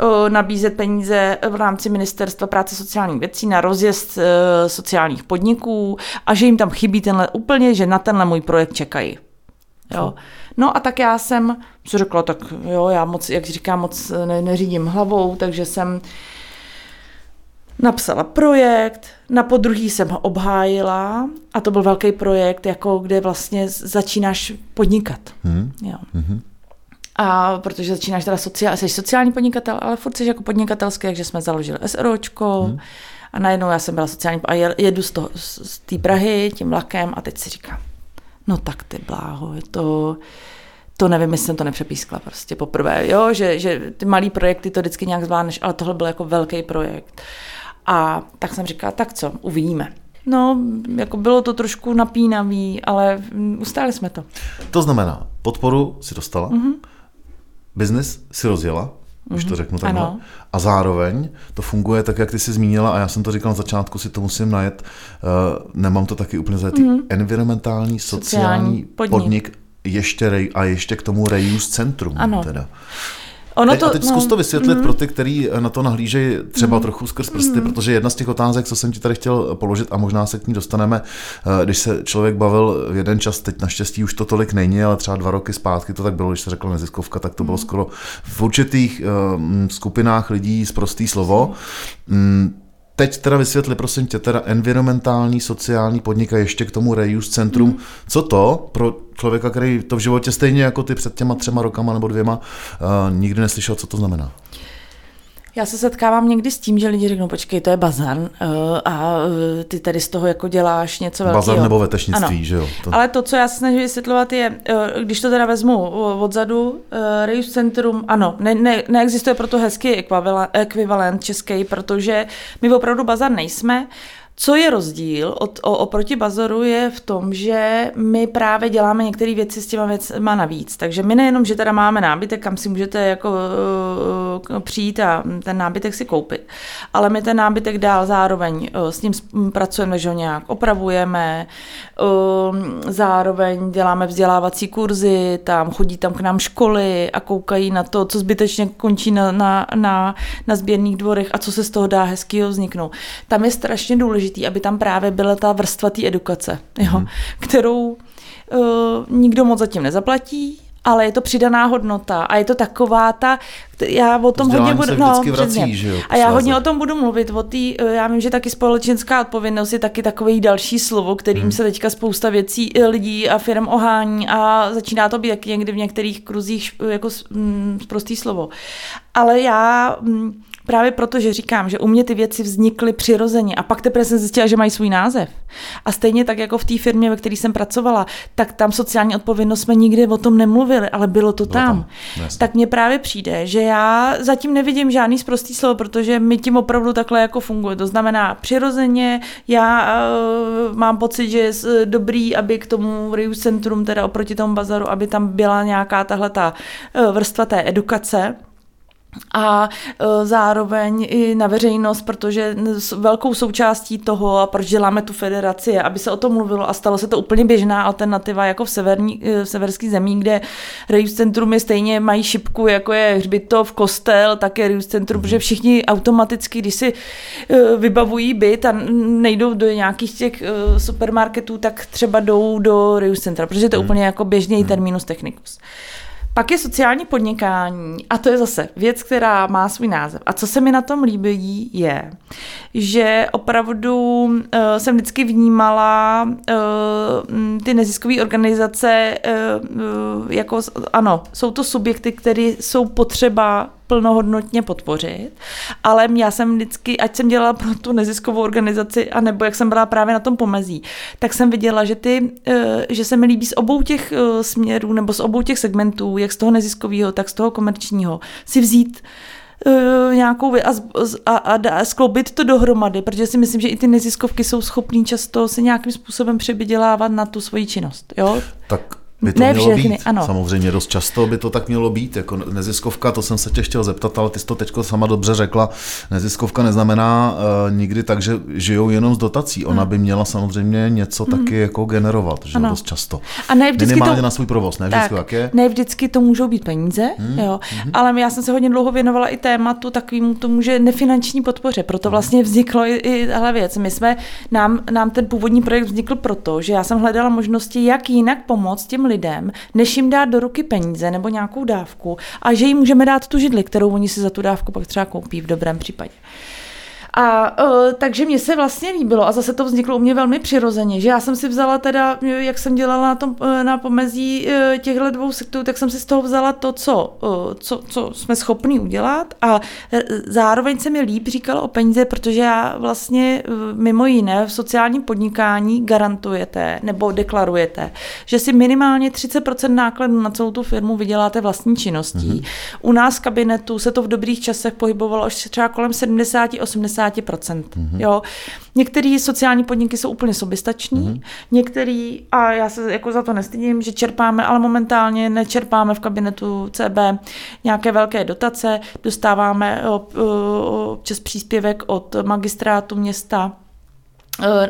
o, nabízet peníze v rámci Ministerstva práce sociálních věcí na rozjezd e, sociálních podniků a že jim tam chybí tenhle úplně, že na tenhle můj projekt čekají. Jo. No a tak já jsem si řekla, tak jo, já moc, jak říkám, moc ne, neřídím hlavou, takže jsem napsala projekt, na podruhý jsem ho obhájila a to byl velký projekt, jako kde vlastně začínáš podnikat. Hmm. Jo. A protože začínáš teda sociál, jsi sociální podnikatel, ale furt jsi jako podnikatelský, takže jsme založili SROčko hmm. a najednou já jsem byla sociální a je- jedu z, toho, z z té Prahy tím vlakem a teď si říkám, no tak ty bláho, je to, to nevím, jestli jsem to nepřepískla prostě poprvé, jo, že, že ty malý projekty to vždycky nějak zvládneš, ale tohle byl jako velký projekt. A tak jsem říkala, tak co, uvidíme. No, jako bylo to trošku napínavý, ale ustáli jsme to. To znamená, podporu si dostala, Mhm. mm-hmm. biznis si rozjela, už to řeknu takhle, Ano. a zároveň to funguje tak, jak ty jsi zmínila, a já jsem to říkal na začátku, si to musím najet, uh, nemám to taky úplně zajetý, mm-hmm. environmentální, sociální, Mhm. Sociální podnik. podnik. podnik ještě rej, a ještě k tomu reuse centrum. Ano. Teda. Ono Teď, a teď zkus to vysvětlit mm. pro ty, kteří na to nahlížejí třeba mm. trochu skrz prsty, mm. protože jedna z těch otázek, co jsem ti tady chtěl položit a možná se k ní dostaneme, eh, když se člověk bavil v jeden čas, teď naštěstí už to tolik není, ale třeba dva roky zpátky to tak bylo, když se řekla neziskovka, tak to bylo skoro v určitých um, skupinách lidí z prostý slovo. Mm, Teď teda vysvětli, prosím tě, teda environmentální, sociální podnik a ještě k tomu reuse centrum. Mm. Co to pro člověka, který to v životě stejně jako ty před těma třema rokama nebo dvěma uh, nikdy neslyšel, co to znamená? Já se setkávám někdy s tím, že lidi řeknou, počkej, to je bazar uh, a uh, ty tady z toho jako děláš něco velkého. Bazar nebo vetešnictví, Ano. že jo? To... Ale to, co já se snažím vysvětlovat, je, uh, když to teda vezmu odzadu, Reuse Centrum, ano, ne, ne, neexistuje proto hezký ekvivalent, ekvivalent český, protože my opravdu bazar nejsme. Co je rozdíl od, o, oproti bazaru je v tom, že my právě děláme některé věci s těma věcma navíc. Takže my nejenom, že teda máme nábytek, kam si můžete jako uh, přijít a ten nábytek si koupit, ale my ten nábytek dál zároveň uh, s ním pracujeme, že ho nějak opravujeme, uh, zároveň děláme vzdělávací kurzy, tam chodí tam k nám školy a koukají na to, co zbytečně končí na, na, na, na sběrných dvorech a co se z toho dá hezkýho vzniknout. Tam je strašně důležitý, aby tam právě byla ta vrstva té edukace, jo, mm. kterou uh, nikdo moc zatím nezaplatí, ale je to přidaná hodnota a je to taková ta, já o tom hodně budu, no, vrací, že jo, a já hodně o tom budu mluvit, o tý, eh, já vím, že taky společenská odpovědnost je taky takový další slovo, kterým hmm. se teďka spousta věcí eh, lidí a firm ohání a začíná to být jak někdy v některých kruzích jako mm, prostý slovo. Ale já mm, Právě proto, že říkám, že u mě ty věci vznikly přirozeně a pak teprve jsem zjistila, že mají svůj název. A stejně tak jako v té firmě, ve které jsem pracovala, tak tam sociální odpovědnost jsme nikdy o tom nemluvili, ale bylo to bylo tam. tam. Tak mně právě přijde, že já zatím nevidím žádný zprostý slovo, protože my tím opravdu takhle jako funguje. To znamená přirozeně, já uh, mám pocit, že je dobrý, aby k tomu Rius Centrum, teda oproti tomu bazaru, aby tam byla nějaká tahle ta uh, vrstva té edukace, a e, zároveň i na veřejnost, protože velkou součástí toho, a proč děláme tu federaci, aby se o tom mluvilo a stalo se to úplně běžná alternativa jako v, severní, e, v severských zemí, kde Reus Centrum je stejně mají šipku, jako je hřbitov, kostel, tak je Reus Centrum, protože všichni automaticky, když si e, vybavují byt a nejdou do nějakých těch supermarketů, tak třeba jdou do Reus Centra, protože to je hmm. úplně jako běžný hmm. terminus technicus. Pak je sociální podnikání a to je zase věc, která má svůj název. A co se mi na tom líbí je, že opravdu uh, jsem vždycky vnímala uh, ty neziskové organizace uh, jako, ano, jsou to subjekty, které jsou potřeba plnohodnotně podpořit, ale já jsem vždycky, ať jsem dělala pro tu neziskovou organizaci, anebo jak jsem byla právě na tom pomezí, tak jsem viděla, že, ty, eh, že se mi líbí z obou těch eh, směrů nebo z obou těch segmentů, jak z toho neziskového, tak z toho komerčního, si vzít uh, nějakou a, a, a, a skloubit to dohromady, protože si myslím, že i ty neziskovky jsou schopní často se nějakým způsobem přebydělávat na tu svoji činnost. Jo? Tak by to ne mělo všechny, být. Ano. Samozřejmě dost často by to tak mělo být. Jako neziskovka, to jsem se tě chtěl zeptat, ale ty jsi to teď sama dobře řekla. Neziskovka neznamená uh, nikdy tak, že žijou jenom z dotací. Ona hmm. by měla samozřejmě něco hmm. taky jako generovat, že ano. dost často. A ne vždycky Minimálně to, na svůj provoz, ne vždycky, tak, jak je? Ne vždycky to můžou být peníze, hmm. jo. Hmm. ale já jsem se hodně dlouho věnovala i tématu takovému tomu, že nefinanční podpoře. Proto hmm. vlastně vzniklo i, i tahle věc. My jsme, nám, nám ten původní projekt vznikl proto, že já jsem hledala možnosti, jak jinak pomoct těm lidem, než jim dát do ruky peníze nebo nějakou dávku a že jim můžeme dát tu židli, kterou oni si za tu dávku pak třeba koupí v dobrém případě. A uh, takže mě se vlastně líbilo a zase to vzniklo u mě velmi přirozeně, že já jsem si vzala teda, jak jsem dělala na, tom, e, na pomezí uh, těchto dvou sektů, tak jsem si z toho vzala to, co, uh, co, co jsme schopni udělat a zároveň se mi líp říkalo o peníze, protože já vlastně mimo jiné v sociálním podnikání garantujete nebo deklarujete, že si minimálně 30% nákladů na celou tu firmu vyděláte vlastní činností. Mm-hmm. U nás v kabinetu se to v dobrých časech pohybovalo až třeba kolem 70-80 50%. Mm-hmm. Jo. Některé sociální podniky jsou úplně soběstační, mm-hmm. některý, a já se jako za to nestydím, že čerpáme, ale momentálně nečerpáme v kabinetu CB nějaké velké dotace, dostáváme občas příspěvek od magistrátu města, Eh,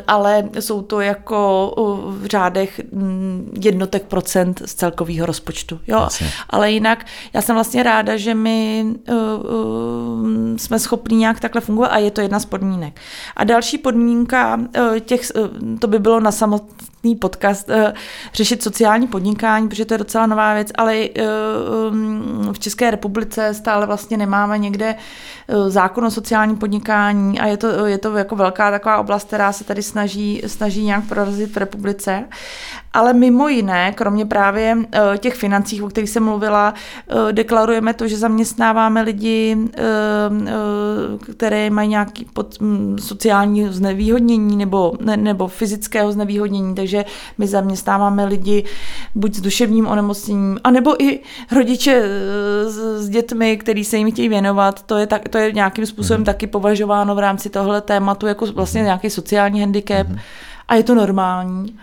ale jsou to jako v řádech mm, jednotek procent z celkového rozpočtu. Jo? Ale jinak já jsem vlastně ráda, že my uh, uh, jsme schopni nějak takhle fungovat a je to jedna z podmínek. A další podmínka uh, těch, uh, to by bylo na samotný podcast, uh, řešit sociální podnikání, protože to je docela nová věc, ale um, v České republice stále vlastně nemáme někde uh, zákon o sociálním podnikání a je to, je to jako velká taková oblast, která se tady snaží, snaží nějak prorazit v republice. Ale mimo jiné, kromě právě eh, těch financí, o kterých jsem mluvila, eh, deklarujeme to, že zaměstnáváme lidi, eh, které mají nějaký pod, mm, sociální znevýhodnění nebo, ne, nebo fyzického znevýhodnění, takže my zaměstnáváme lidi buď s duševním onemocněním, anebo i rodiče s, s dětmi, který se jim chtějí věnovat. To je, tak, to je nějakým způsobem mm. taky považováno v rámci tohle tématu jako vlastně nějaký sociální handicap mm. a je to normální.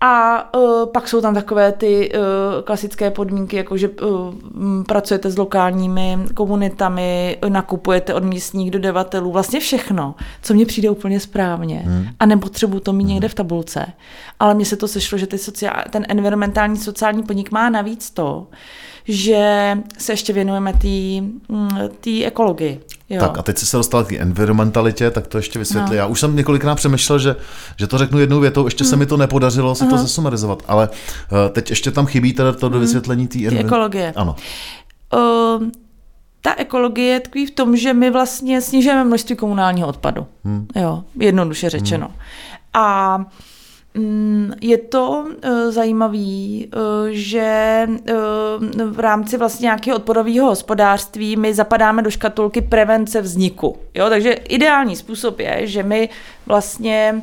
A uh, pak jsou tam takové ty uh, klasické podmínky, jako že uh, pracujete s lokálními komunitami, nakupujete od místních dodavatelů, vlastně všechno, co mně přijde úplně správně. Hmm. A nepotřebuji to mít hmm. někde v tabulce. Ale mně se to sešlo, že ty sociál, ten environmentální sociální podnik má navíc to, že se ještě věnujeme té mm, ekologii. Jo. Tak a teď jsi se dostal k environmentalitě, tak to ještě vysvětli. No. Já už jsem několikrát přemýšlel, že, že to řeknu jednou větou, ještě hmm. se mi to nepodařilo si uh-huh. to zesumarizovat, ale uh, teď ještě tam chybí teda to do hmm. vysvětlení té envi- ekologie. Ano. Uh, ta ekologie tkví v tom, že my vlastně snižujeme množství komunálního odpadu. Hmm. Jo, jednoduše řečeno. Hmm. A Mm, je to uh, zajímavé, uh, že uh, v rámci vlastně nějakého odpadového hospodářství my zapadáme do škatulky prevence vzniku. Jo? Takže ideální způsob je, že my vlastně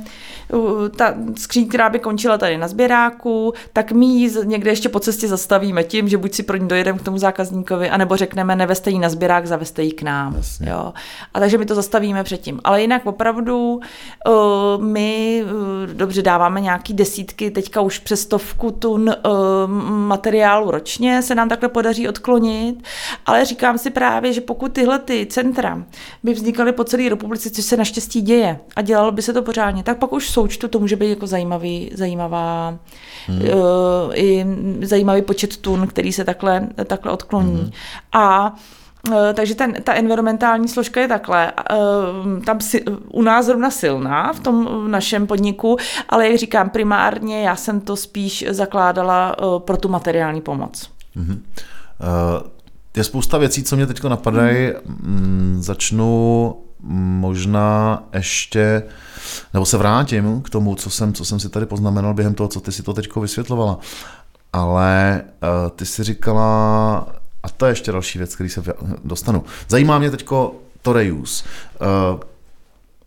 ta skříň, která by končila tady na sběráku, tak my ji někde ještě po cestě zastavíme tím, že buď si pro ní dojedeme k tomu zákazníkovi, anebo řekneme, neveste ji na sběrák, zaveste ji k nám. Jo. A takže my to zastavíme předtím. Ale jinak opravdu uh, my uh, dobře dáváme nějaký desítky, teďka už přes stovku tun uh, materiálu ročně se nám takhle podaří odklonit, ale říkám si právě, že pokud tyhle ty centra by vznikaly po celé republice, což se naštěstí děje a dělalo by se to pořádně, tak pak už součtu to může být jako zajímavý, zajímavá, hmm. uh, i zajímavý počet tun, který se takhle, takhle odkloní. Hmm. A uh, takže ten, ta environmentální složka je takhle. Uh, tam si, u nás zrovna silná v tom v našem podniku, ale jak říkám, primárně já jsem to spíš zakládala pro tu materiální pomoc. Hmm. Uh, je spousta věcí, co mě teď napadají. Hmm. Začnu možná ještě, nebo se vrátím k tomu, co jsem, co jsem si tady poznamenal během toho, co ty si to teď vysvětlovala. Ale uh, ty si říkala, a to je ještě další věc, který se dostanu. Zajímá mě teď to reuse. Uh,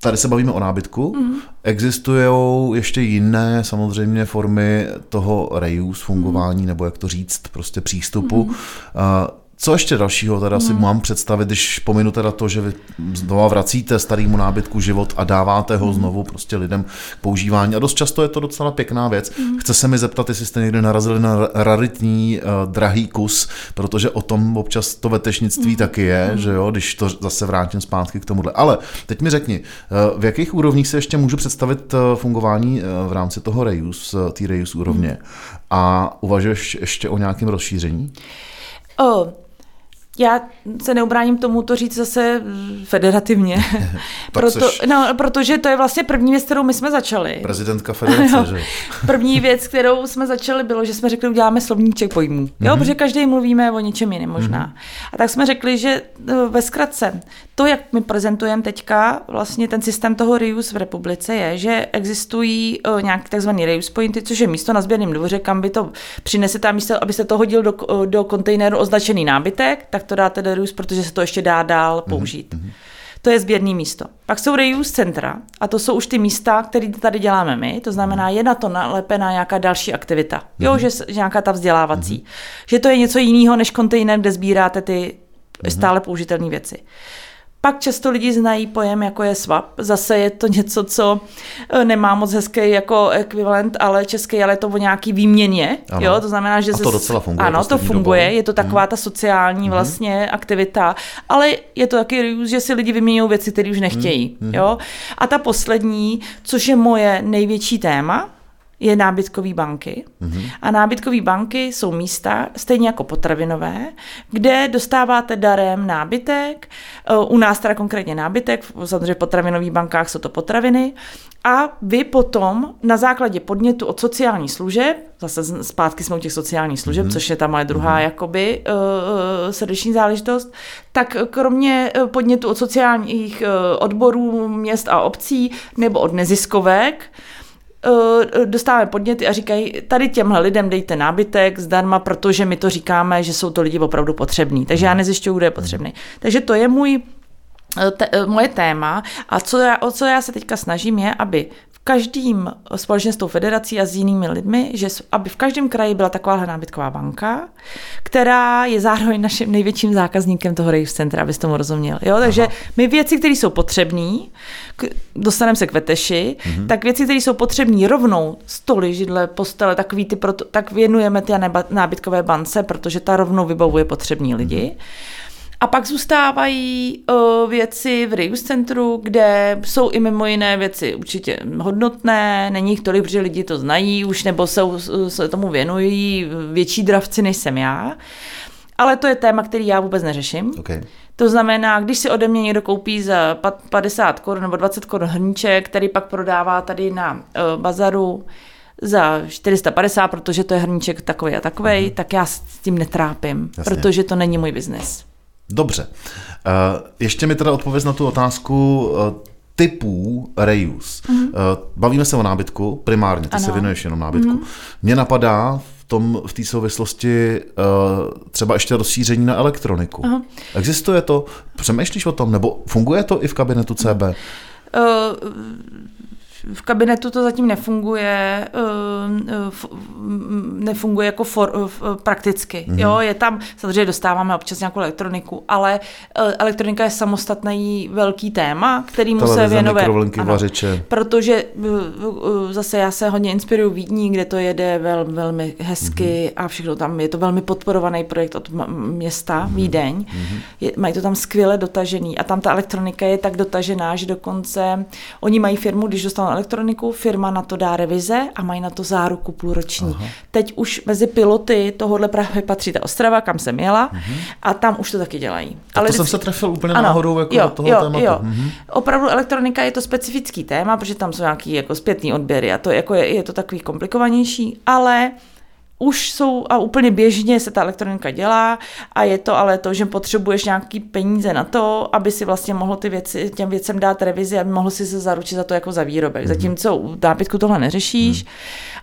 Tady se bavíme o nábytku. Mm. Existují ještě jiné samozřejmě formy toho reuse fungování, mm. nebo jak to říct, prostě přístupu. Mm. Uh, co ještě dalšího teda si hmm. mám představit, když pominu teda to, že vy znovu vracíte starýmu nábytku život a dáváte ho hmm. znovu prostě lidem k používání. A dost často je to docela pěkná věc. Hmm. Chce se mi zeptat, jestli jste někdy narazili na raritní, uh, drahý kus, protože o tom občas to vetešnictví hmm. taky je, hmm. že jo, když to zase vrátím zpátky k tomuhle. Ale teď mi řekni, uh, v jakých úrovních se ještě můžu představit uh, fungování uh, v rámci toho reuse, uh, té reuse úrovně? Hmm. A uvažuješ ještě o nějakém rozšíření? Oh, já se neubráním tomu to říct zase federativně. Proto, seš... no, protože to je vlastně první věc, kterou my jsme začali. Prezidentka federace, no, že? První věc, kterou jsme začali, bylo, že jsme řekli, uděláme slovníček pojmů. Mm-hmm. Jo, protože každý mluvíme o něčem jiném možná. Mm-hmm. A tak jsme řekli, že eh, ve zkratce, to, jak my prezentujeme teďka, vlastně ten systém toho reuse v republice je, že existují uh, nějaký takzvaný reuse pointy, což je místo na sběrném dvoře, kam by to přinese tam místo, aby se to hodil do, do kontejneru označený nábytek, tak to dáte do reuse, protože se to ještě dá dál mhm, použít. Mm-hmm. To je sběrný místo. Pak jsou reuse centra a to jsou už ty místa, které tady děláme my, to znamená, je na to nalepená nějaká další aktivita. Mm-hmm. Jo, že, že nějaká ta vzdělávací. Mm-hmm. Že to je něco jiného než kontejner, kde sbíráte ty mm-hmm. stále použitelné věci. Pak často lidi znají pojem, jako je swap. Zase je to něco, co eh, nemá moc hezký jako ekvivalent, ale český, ale je to o nějaký výměně. Ano. Jo? To znamená, že... A to docela funguje. Ano, to funguje. Dobou. Je to taková hmm. ta sociální hmm. vlastně aktivita, ale je to taky, že si lidi vyměňují věci, které už nechtějí. Hmm. Jo? A ta poslední, což je moje největší téma, je nábytkové banky. Mm-hmm. A nábytkové banky jsou místa, stejně jako potravinové, kde dostáváte darem nábytek, eh, u nás teda konkrétně nábytek, samozřejmě v potravinových bankách jsou to potraviny, a vy potom na základě podnětu od sociálních služeb, zase zpátky jsme u těch sociálních služeb, mm-hmm. což je ta moje druhá mm-hmm. jakoby uh, srdeční záležitost, tak kromě podnětu od sociálních uh, odborů měst a obcí nebo od neziskovek, Eh, dostáváme podněty a říkají, tady těmhle lidem dejte nábytek zdarma, protože my to říkáme, že jsou to lidi opravdu potřební. Takže já nezjišťuju, kdo je potřebný. Takže to je můj eh, te, eh, moje téma a co já, o co já se teďka snažím je, aby každým společně s tou federací a s jinými lidmi, že aby v každém kraji byla taková nábytková banka, která je zároveň naším největším zákazníkem toho Rave Centra, abys tomu rozuměl. Jo? Takže Aha. my věci, které jsou potřebné, dostaneme se k veteši, mm-hmm. tak věci, které jsou potřebné rovnou, stoly, židle, postele, takový ty, proto, tak věnujeme ty nábytkové bance, protože ta rovnou vybavuje potřební lidi. Mm-hmm. A pak zůstávají uh, věci v Reuse centru, kde jsou i mimo jiné věci určitě hodnotné, není jich tolik, protože lidi to znají už, nebo se, se tomu věnují větší dravci, než jsem já. ale to je téma, který já vůbec neřeším. Okay. To znamená, když si ode mě někdo koupí za 50 korun nebo 20 korun hrníček, který pak prodává tady na uh, bazaru za 450, protože to je hrníček takový a takový, mm-hmm. tak já s tím netrápím, Jasně. protože to není můj biznes. Dobře. Uh, ještě mi teda odpověz na tu otázku uh, typů reuse. Mm-hmm. Uh, bavíme se o nábytku, primárně, ty ano. se věnuješ jenom nábytku. Mm-hmm. Mně napadá v tom v té souvislosti třeba ještě rozšíření na elektroniku. Aha. Existuje to? Přemýšlíš o tom? Nebo funguje to i v kabinetu CB? Uh, v kabinetu to zatím nefunguje, eh, eh, nefunguje jako for, eh, prakticky. Mm-hmm. Jo, je tam, samozřejmě dostáváme občas nějakou elektroniku, ale elektronika je samostatný velký téma, který se věnuje. Protože zase já se hodně inspiruju Vídní, kde to jede vel, velmi hezky mm-hmm. a všechno tam, je to velmi podporovaný projekt od města mm-hmm. Vídeň. Mm-hmm. Je, mají to tam skvěle dotažený a tam ta elektronika je tak dotažená, že dokonce oni mají firmu, když dostanou elektroniku, firma na to dá revize a mají na to záruku půlroční. Aha. Teď už mezi piloty tohohle právě patří ta Ostrava, kam jsem jela uh-huh. a tam už to taky dělají. Tak Ale to vždycky... jsem se trefil úplně ano, náhodou jako jo, do toho jo, tématu. Jo. Uh-huh. Opravdu elektronika je to specifický téma, protože tam jsou nějaký jako zpětný odběry a to jako je, je to takový komplikovanější, ale už jsou a úplně běžně se ta elektronika dělá a je to ale to, že potřebuješ nějaký peníze na to, aby si vlastně mohl ty věci, těm věcem dát revizi a mohl si se zaručit za to jako za výrobek. Mm-hmm. Zatímco u nábytku tohle neřešíš. Mm.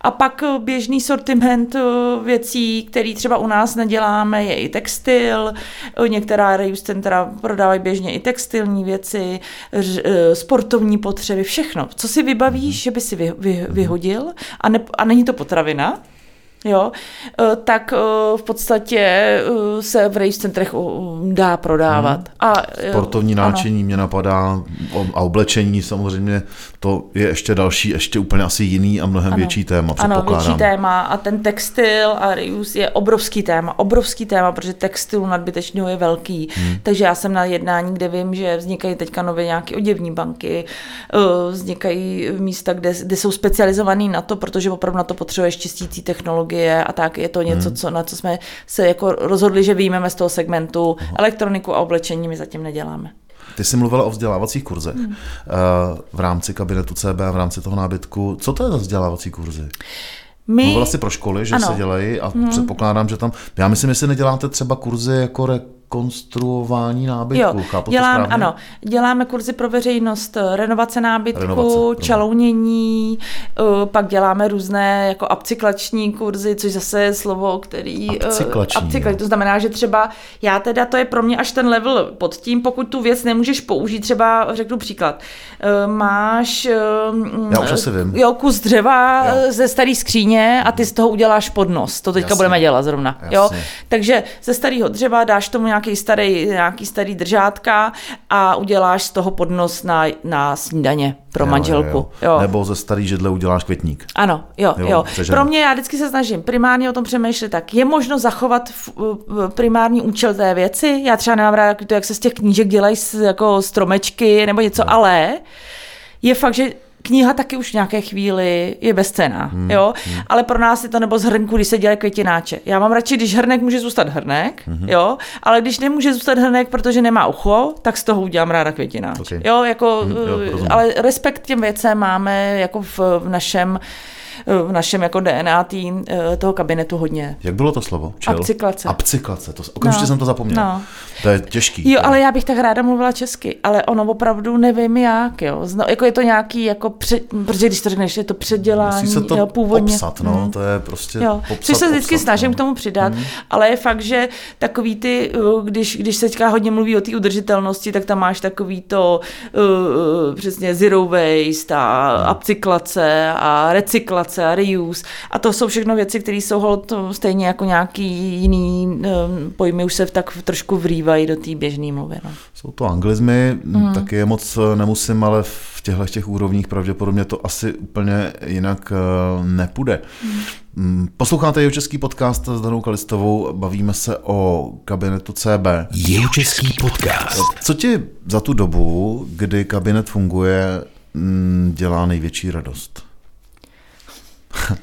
A pak eh, běžný sortiment eh, věcí, který třeba u nás neděláme, je i textil. Eh, některá reuse centra prodávají běžně i textilní věci, sportovní potřeby, všechno. Co si vybavíš, mm-hmm. že by si vy, vy, vyhodil a, ne, a není to potravina, jo, eh, tak eh, v podstatě eh, se v race centrech dá prodávat. Hmm. A, Sportovní náčení ano. mě napadá a oblečení samozřejmě, to je ještě další, ještě úplně asi jiný a mnohem ano. větší téma, Ano, větší téma a ten textil a reuse je obrovský téma, obrovský téma, protože textilu nadbytečného je velký. Hmm. Takže já jsem na jednání, kde vím, že vznikají teďka nové nějaké oděvní banky, vznikají místa, kde, kde jsou specializovaný na to, protože opravdu na to potřebuješ čistící technologie technologie a tak je to něco, hmm. co, na co jsme se jako rozhodli, že výjmeme z toho segmentu. Aha. Elektroniku a oblečení my zatím neděláme. Ty jsi mluvila o vzdělávacích kurzech hmm. v rámci kabinetu CB, v rámci toho nábytku. Co to je za vzdělávací kurzy? My... Mluvila jsi pro školy, že ano. se dělají a hmm. předpokládám, že tam... Já myslím, jestli neděláte třeba kurzy jako konstruování nábytku. Jo, Chápu dělám, to ano, děláme kurzy pro veřejnost, eh, renovace nábytku, renovace, čalounění, uh, pak děláme různé jako upcyklační kurzy, což zase je slovo, který... Upcyklační. Uh, upcyklační, to znamená, že třeba já teda, to je pro mě až ten level pod tím, pokud tu věc nemůžeš použít, třeba řeknu příklad, uh, máš uh, já už asi vím. Jo, kus dřeva jo. ze staré skříně a ty z toho uděláš podnos. To teďka Jasně. budeme dělat zrovna. Jasně. Jo? Takže ze starého dřeva dáš tomu nějaký nějaký starý, nějaký starý držátka a uděláš z toho podnos na, na snídaně pro jo, manželku. Jo, jo. Nebo ze starý židle uděláš květník. Ano, jo, jo. jo. Pro mě, já vždycky se snažím primárně o tom přemýšlet tak, je možno zachovat primární účel té věci? Já třeba nemám ráda to, jak se z těch knížek dělají jako stromečky nebo něco, no. ale je fakt, že kniha taky už v nějaké chvíli je bezcená, hmm, jo, hmm. ale pro nás je to nebo z hrnku, když se dělají květináče. Já mám radši, když hrnek může zůstat hrnek, hmm. jo, ale když nemůže zůstat hrnek, protože nemá ucho, tak z toho udělám ráda květináč. Okay. Jo, jako, hmm, jo, ale respekt těm věcem máme jako v, v našem v našem jako DNA tý, eh, toho kabinetu hodně. Jak bylo to slovo? Čel? Apcyklace. Apcyklace, to, okamžitě no. jsem to zapomněl. No. To je těžký. Jo, ale já bych tak ráda mluvila česky, ale ono opravdu nevím jak, jo. Zno, jako je to nějaký, jako před, protože když to řekneš, je to předělání, Musí se to jo, původně. Popsat, no, hmm. to je prostě jo. popsat, Což se vždycky popsat, snažím no. k tomu přidat, hmm. ale je fakt, že takový ty, eh, když, když se teďka hodně mluví o té udržitelnosti, tak tam máš takový to uh, přesně zero waste a hmm. upcyklace a recyklace a reuse a to jsou všechno věci, které jsou hold stejně jako nějaký jiný um, pojmy, už se tak trošku vrývají do té běžné mluvy. No. Jsou to anglizmy, mm. taky je moc eh, nemusím, ale v těchto těch úrovních pravděpodobně to asi úplně jinak uh, nepůjde. Mm. Posloucháte jeho český podcast s Danou Kalistovou, bavíme se o kabinetu CB. Jeho český podcast. Co ti za tu dobu, kdy kabinet funguje, dělá největší radost?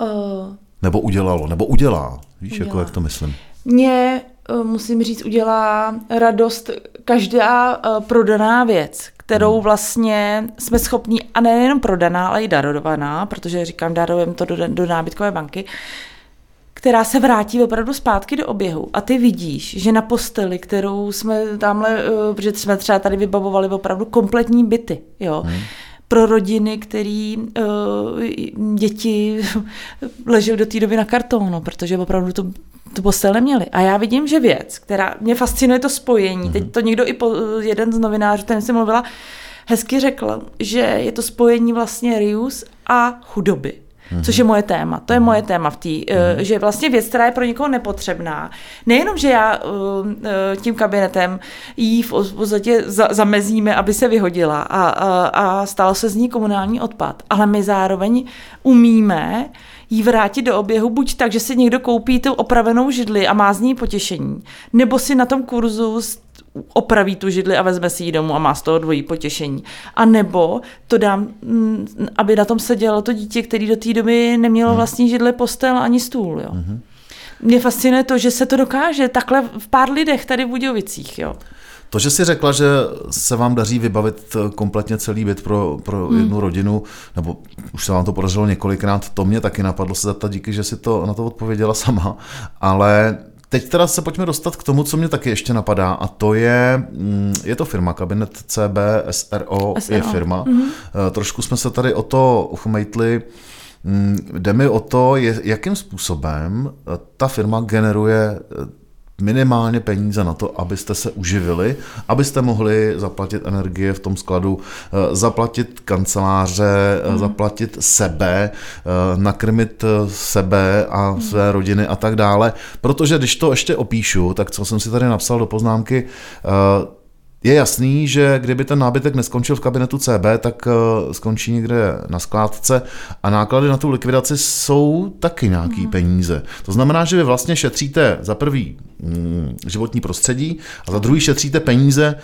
Uh, nebo udělalo, nebo udělá. Víš, udělá. jako jak to myslím? Mě, musím říct, udělá radost každá prodaná věc, kterou Hmm. vlastně jsme schopní, a nejenom prodaná, ale i darovaná, protože říkám, darujeme to do, do nábytkové banky, která se vrátí opravdu zpátky do oběhu. A ty vidíš, že na posteli, kterou jsme tamhle, protože jsme třeba tady vybavovali opravdu kompletní byty, jo, hmm. Pro rodiny, který uh, děti ležely do té doby na kartonu, protože opravdu to tu postel neměli. A já vidím, že věc, která mě fascinuje to spojení, teď to někdo i po, jeden z novinářů, ten si mluvila, hezky řekl, že je to spojení vlastně Rius a chudoby. Což je moje téma. To je moje téma v té, mm. že vlastně věc, která je pro někoho nepotřebná. Nejenom, že já uh, uh, tím kabinetem jí v podstatě za, zamezíme, aby se vyhodila a, a, a stalo se z ní komunální odpad, ale my zároveň umíme jí vrátit do oběhu buď tak, že si někdo koupí tu opravenou židli a má z ní potěšení, nebo si na tom kurzu opraví tu židli a vezme si ji domů a má z toho dvojí potěšení. A nebo to dám, mm, aby na tom sedělo to dítě, který do té doby nemělo vlastní židli, postel ani stůl. Jo. Mm-hmm. Mě fascinuje to, že se to dokáže takhle v pár lidech tady v Budějovicích. Jo. To, že jsi řekla, že se vám daří vybavit kompletně celý byt pro, pro hmm. jednu rodinu, nebo už se vám to podařilo několikrát, to mě taky napadlo se zeptat, díky, že si to na to odpověděla sama, ale Teď teda se pojďme dostat k tomu, co mě taky ještě napadá, a to je, je to firma, kabinet CB, SRO, SRO. je firma. Mm-hmm. Trošku jsme se tady o to uchmejtli. Jde mi o to, jakým způsobem ta firma generuje minimálně peníze na to, abyste se uživili, abyste mohli zaplatit energie v tom skladu, zaplatit kanceláře, mm. zaplatit sebe, nakrmit sebe a své rodiny a tak dále. Protože když to ještě opíšu, tak co jsem si tady napsal do poznámky, je jasný, že kdyby ten nábytek neskončil v kabinetu CB, tak skončí někde na skládce a náklady na tu likvidaci jsou taky nějaký mm. peníze. To znamená, že vy vlastně šetříte za prvý mm, životní prostředí a za druhý šetříte peníze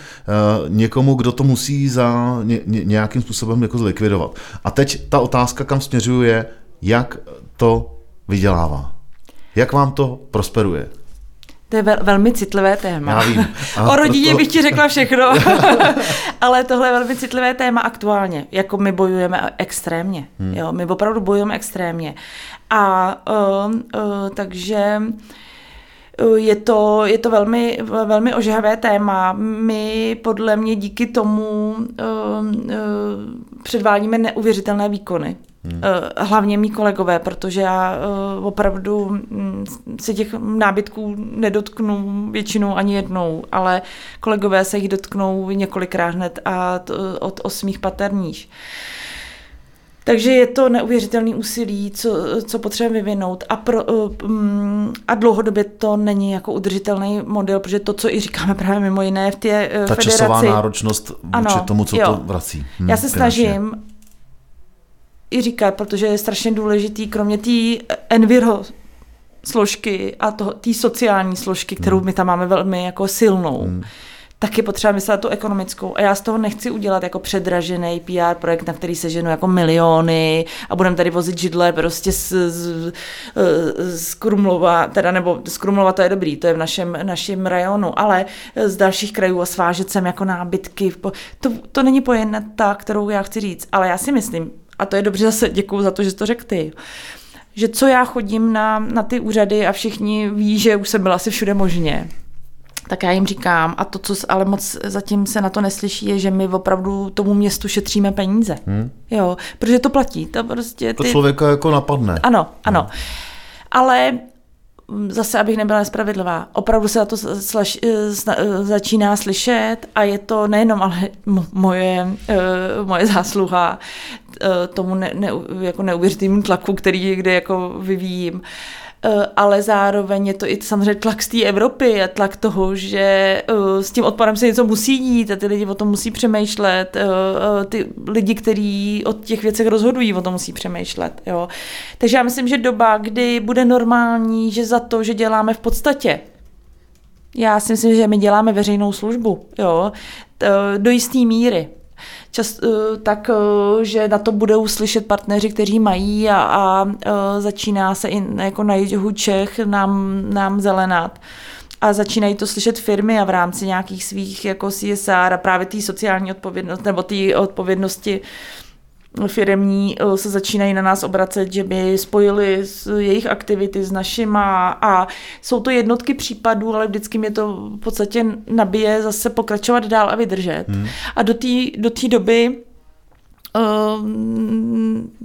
někomu, kdo to musí za nějakým způsobem jako zlikvidovat. A teď ta otázka, kam směřuje, jak to vydělává. Jak vám to prosperuje? To je vel, velmi citlivé téma. Já vím. A o rodině to... bych ti řekla všechno, ale tohle je velmi citlivé téma aktuálně. Jako my bojujeme extrémně. Hmm. Jo, my opravdu bojujeme extrémně. A uh, uh, takže je to, je to velmi, velmi ožehavé téma. My podle mě díky tomu uh, uh, předvádíme neuvěřitelné výkony. Hmm. Hlavně mý kolegové, protože já uh, opravdu um, si těch nábytků nedotknu většinou ani jednou, ale kolegové se jich dotknou několikrát hned a od osmých paterníž. Takže je to neuvěřitelný úsilí, co, co potřebujeme vyvinout a, pro, um, a dlouhodobě to není jako udržitelný model, protože to, co i říkáme právě mimo jiné v té Ta federaci. časová náročnost vůči ano, tomu, co jo. to vrací. Hm, Já se finančně. snažím i říkat, protože je strašně důležitý, kromě té enviro složky a té sociální složky, kterou hmm. my tam máme velmi jako silnou, hmm. Tak je potřeba myslet tu ekonomickou. A já z toho nechci udělat jako předražený PR projekt, na který se ženu jako miliony a budeme tady vozit židle prostě z, z, z Krumlova, teda nebo z Krumlova to je dobrý, to je v našem, našem rajonu, ale z dalších krajů a svážet sem jako nábytky. To, to není ta, kterou já chci říct, ale já si myslím, a to je dobře zase, děkuju za to, že jsi to řekl ty, že co já chodím na, na ty úřady a všichni ví, že už jsem byla asi všude možně, tak já jim říkám, a to, co ale moc zatím se na to neslyší, je, že my opravdu tomu městu šetříme peníze. Hmm. Jo, protože to platí. To, prostě ty... to člověka jako napadne. Ano, ano. Hmm. Ale zase, abych nebyla nespravedlivá, opravdu se na to slaš, začíná slyšet a je to nejenom ale moje, moje zásluha tomu ne, ne, jako neuvěřitelnému tlaku, který kde jako vyvíjím, ale zároveň je to i samozřejmě tlak z té Evropy a tlak toho, že s tím odpadem se něco musí dít a ty lidi o tom musí přemýšlet, ty lidi, kteří o těch věcech rozhodují, o tom musí přemýšlet. Jo. Takže já myslím, že doba, kdy bude normální, že za to, že děláme v podstatě já si myslím, že my děláme veřejnou službu, jo, do jisté míry čas, eh, tak eh, že na to budou slyšet partneři, kteří mají a, a eh, začíná se i jako na jihu Čech nám, nám zelenat. A začínají to slyšet firmy a v rámci nějakých svých jako CSR a právě té sociální odpovědnosti nebo té odpovědnosti firemní se začínají na nás obracet, že by spojili jejich aktivity s našima a jsou to jednotky případů, ale vždycky mě to v podstatě nabije zase pokračovat dál a vydržet. Hmm. A do té do doby Uh,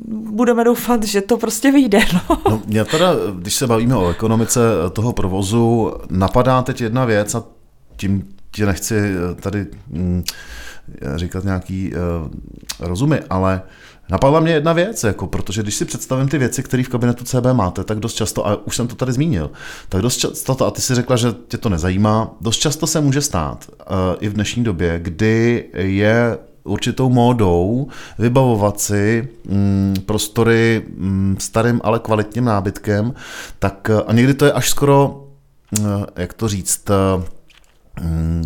budeme doufat, že to prostě vyjde. No. No, mě teda, když se bavíme o ekonomice toho provozu, napadá teď jedna věc a tím ti nechci tady mm, říkat nějaký uh, rozumy, ale napadla mě jedna věc, jako, protože když si představím ty věci, které v kabinetu CB máte, tak dost často, a už jsem to tady zmínil, tak dost často, a ty si řekla, že tě to nezajímá, dost často se může stát uh, i v dnešní době, kdy je určitou módou vybavovat si mm, prostory mm, starým, ale kvalitním nábytkem, tak a někdy to je až skoro, jak to říct,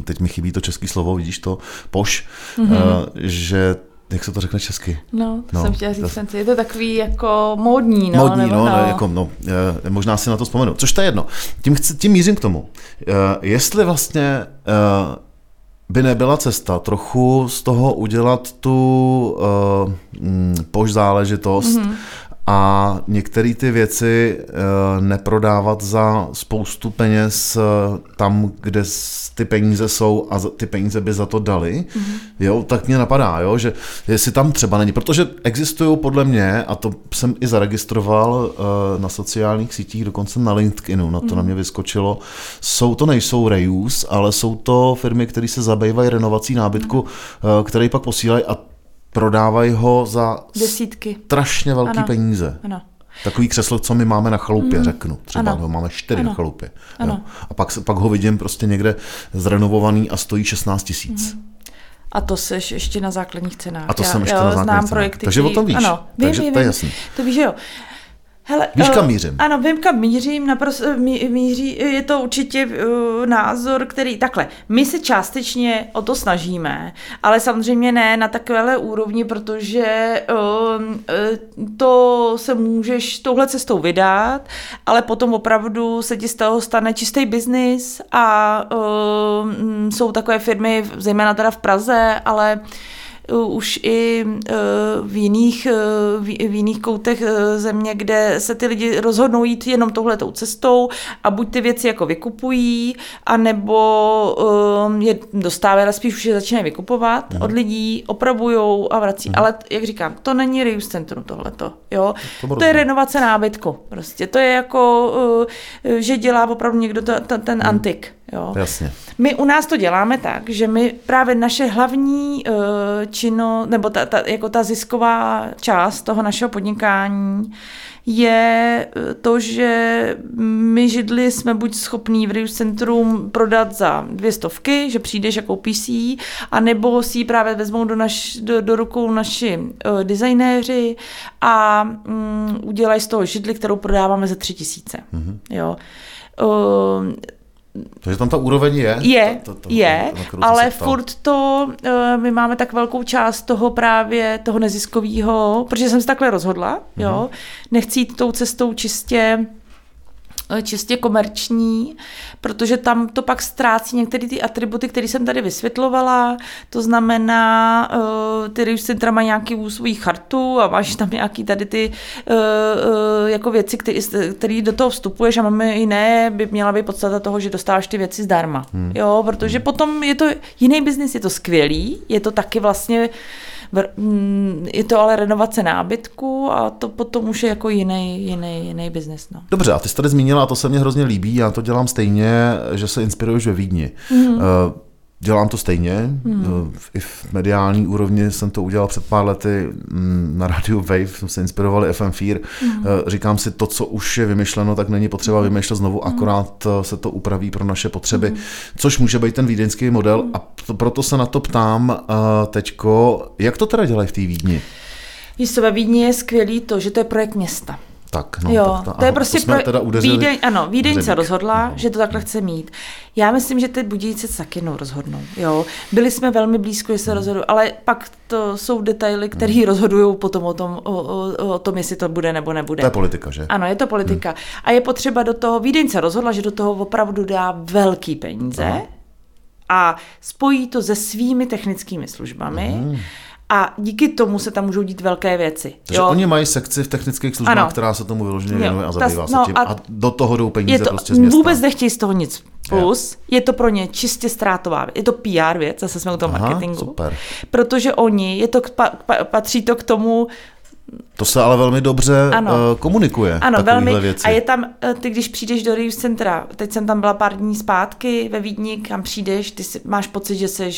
teď mi chybí to český slovo, vidíš to, poš, mm-hmm. že jak se to řekne česky? No, to no, jsem chtěla říct, to... je to takový jako módní, no. Módní, nebo, no, no. Jako, no, možná si na to vzpomenu. Což to je jedno. Tím, chci, tím mířím k tomu. Jestli vlastně by nebyla cesta trochu z toho udělat tu uh, pož záležitost mm-hmm a některé ty věci uh, neprodávat za spoustu peněz uh, tam, kde ty peníze jsou a ty peníze by za to dali, mm-hmm. jo, tak mě napadá, jo, že jestli tam třeba není, protože existují podle mě, a to jsem i zaregistroval uh, na sociálních sítích, dokonce na LinkedInu, na to mm-hmm. na mě vyskočilo, jsou to nejsou reuse, ale jsou to firmy, které se zabývají renovací nábytku, mm-hmm. které pak posílají a prodávají ho za desítky. strašně velký ano. peníze. Ano. Takový křeslo, co my máme na chalupě, mm. řeknu. Třeba ano. ho máme čtyři ano. na chalupě. Ano. Jo. A pak, pak ho vidím prostě někde zrenovovaný a stojí 16 tisíc. Mm. A to seš ještě na základních cenách. A to já, jsem ještě já na základních cenách. Projekty, Takže o tom víš. Ano, vím, Takže vím, to je jasný. To víš, že jo. Hele, Víš, kam mířím? Ano, vím, kam mířím. Naprosto míří, je to určitě uh, názor, který takhle. My se částečně o to snažíme, ale samozřejmě ne na takovéhle úrovni, protože uh, to se můžeš touhle cestou vydat, ale potom opravdu se ti z toho stane čistý biznis a uh, jsou takové firmy, zejména teda v Praze, ale uh, už i e, v jiných, e, v jiných koutech země, kde se ty lidi rozhodnou jít jenom touhletou cestou a buď ty věci jako vykupují, anebo je dostávají, ale spíš už je začínají vykupovat mm. od lidí, opravujou a vrací. Mm. Ale jak říkám, to není reuse centrum tohleto. Jo? To, to je renovace nábytku. Prostě to je jako, že dělá opravdu někdo to, to, ten mm. antik. Jo. Jasně. My u nás to děláme tak, že my právě naše hlavní uh, čino, nebo ta, ta, jako ta zisková část toho našeho podnikání je eh, to, že my židli jsme buď schopní v Rius Centrum prodat za dvě stovky, že přijdeš a koupíš si ji, anebo si ji právě vezmou do, naš, do, do rukou naši uh, designéři a um, udělají z toho židli, kterou prodáváme za tři tisíce. Mm-hmm. Jo. Uh, takže tam ta úroveň je? Je, to, to, to, je, to, ale furt to, uh, my máme tak velkou část toho právě, toho neziskového, protože jsem se takhle rozhodla, mm-hmm. jo, nechci jít tou cestou čistě Eh, čistě komerční, protože tam to pak ztrácí některé ty atributy, které jsem tady vysvětlovala. To znamená, uh, ty už centra mají nějaký svůj chartu a máš tam nějaký tady ty uh, jako věci, které do toho vstupuješ a máme jiné, by měla být podstata toho, že dostáváš ty věci zdarma. Hmm. Jo, protože hmm. potom je to jiný biznis, je to skvělý, je to taky vlastně je to ale renovace nábytku a to potom už je jako jiný, jiný, jiný biznis. No. Dobře, a ty jsi tady zmínila, a to se mně hrozně líbí, já to dělám stejně, že se inspiruješ ve Vídni. Mm-hmm. Uh, Dělám to stejně, hmm. i v mediální úrovni jsem to udělal před pár lety mm, na rádiu Wave, jsme se inspirovali FM4. Hmm. Eh, říkám si, to, co už je vymyšleno, tak není potřeba hmm. vymýšlet znovu, hmm. akorát eh, se to upraví pro naše potřeby, hmm. což může být ten vídeňský model hmm. a proto se na to ptám eh, teďko, jak to teda dělají v té Vídni? Víš ve Vídni je skvělý to, že to je projekt města. Tak, no, jo, tak to, to je aha, prostě to pro, teda udeřili Vídeň, ano, Vídeň se rozhodla, že to takhle chce mít. Já myslím, že ty Budějice se taky jednou rozhodnou. Jo. Byli jsme velmi blízko, že se rozhodují, ale pak to jsou detaily, které Hmm. rozhodují potom o tom, o, o, o tom, jestli to bude nebo nebude. To je politika, že? Ano, je to politika. Hmm. A je potřeba do toho, Vídeň se rozhodla, že do toho opravdu dá velký peníze Aha. a spojí to se svými technickými službami Hmm. A díky tomu se tam můžou dít velké věci. Takže oni mají sekci v technických službách, Ano. která se tomu vyloženě Jo, věnuje a ta- zabývá se no tím. a A, do toho jdou peníze je to, prostě z města. vůbec nechtějí z toho nic plus, je to pro ně čistě ztrátová věc. Je to PR věc, zase jsme u toho Aha, marketingu. super. Protože oni, je to, pa, pa, patří to k tomu, To se ale velmi dobře Ano. uh, komunikuje, ano, velmi, věci. a je tam, eh, ty když přijdeš do Reeves Centra, teď jsem tam byla pár dní zpátky ve Vídni, kam přijdeš, ty si, máš pocit, že jsi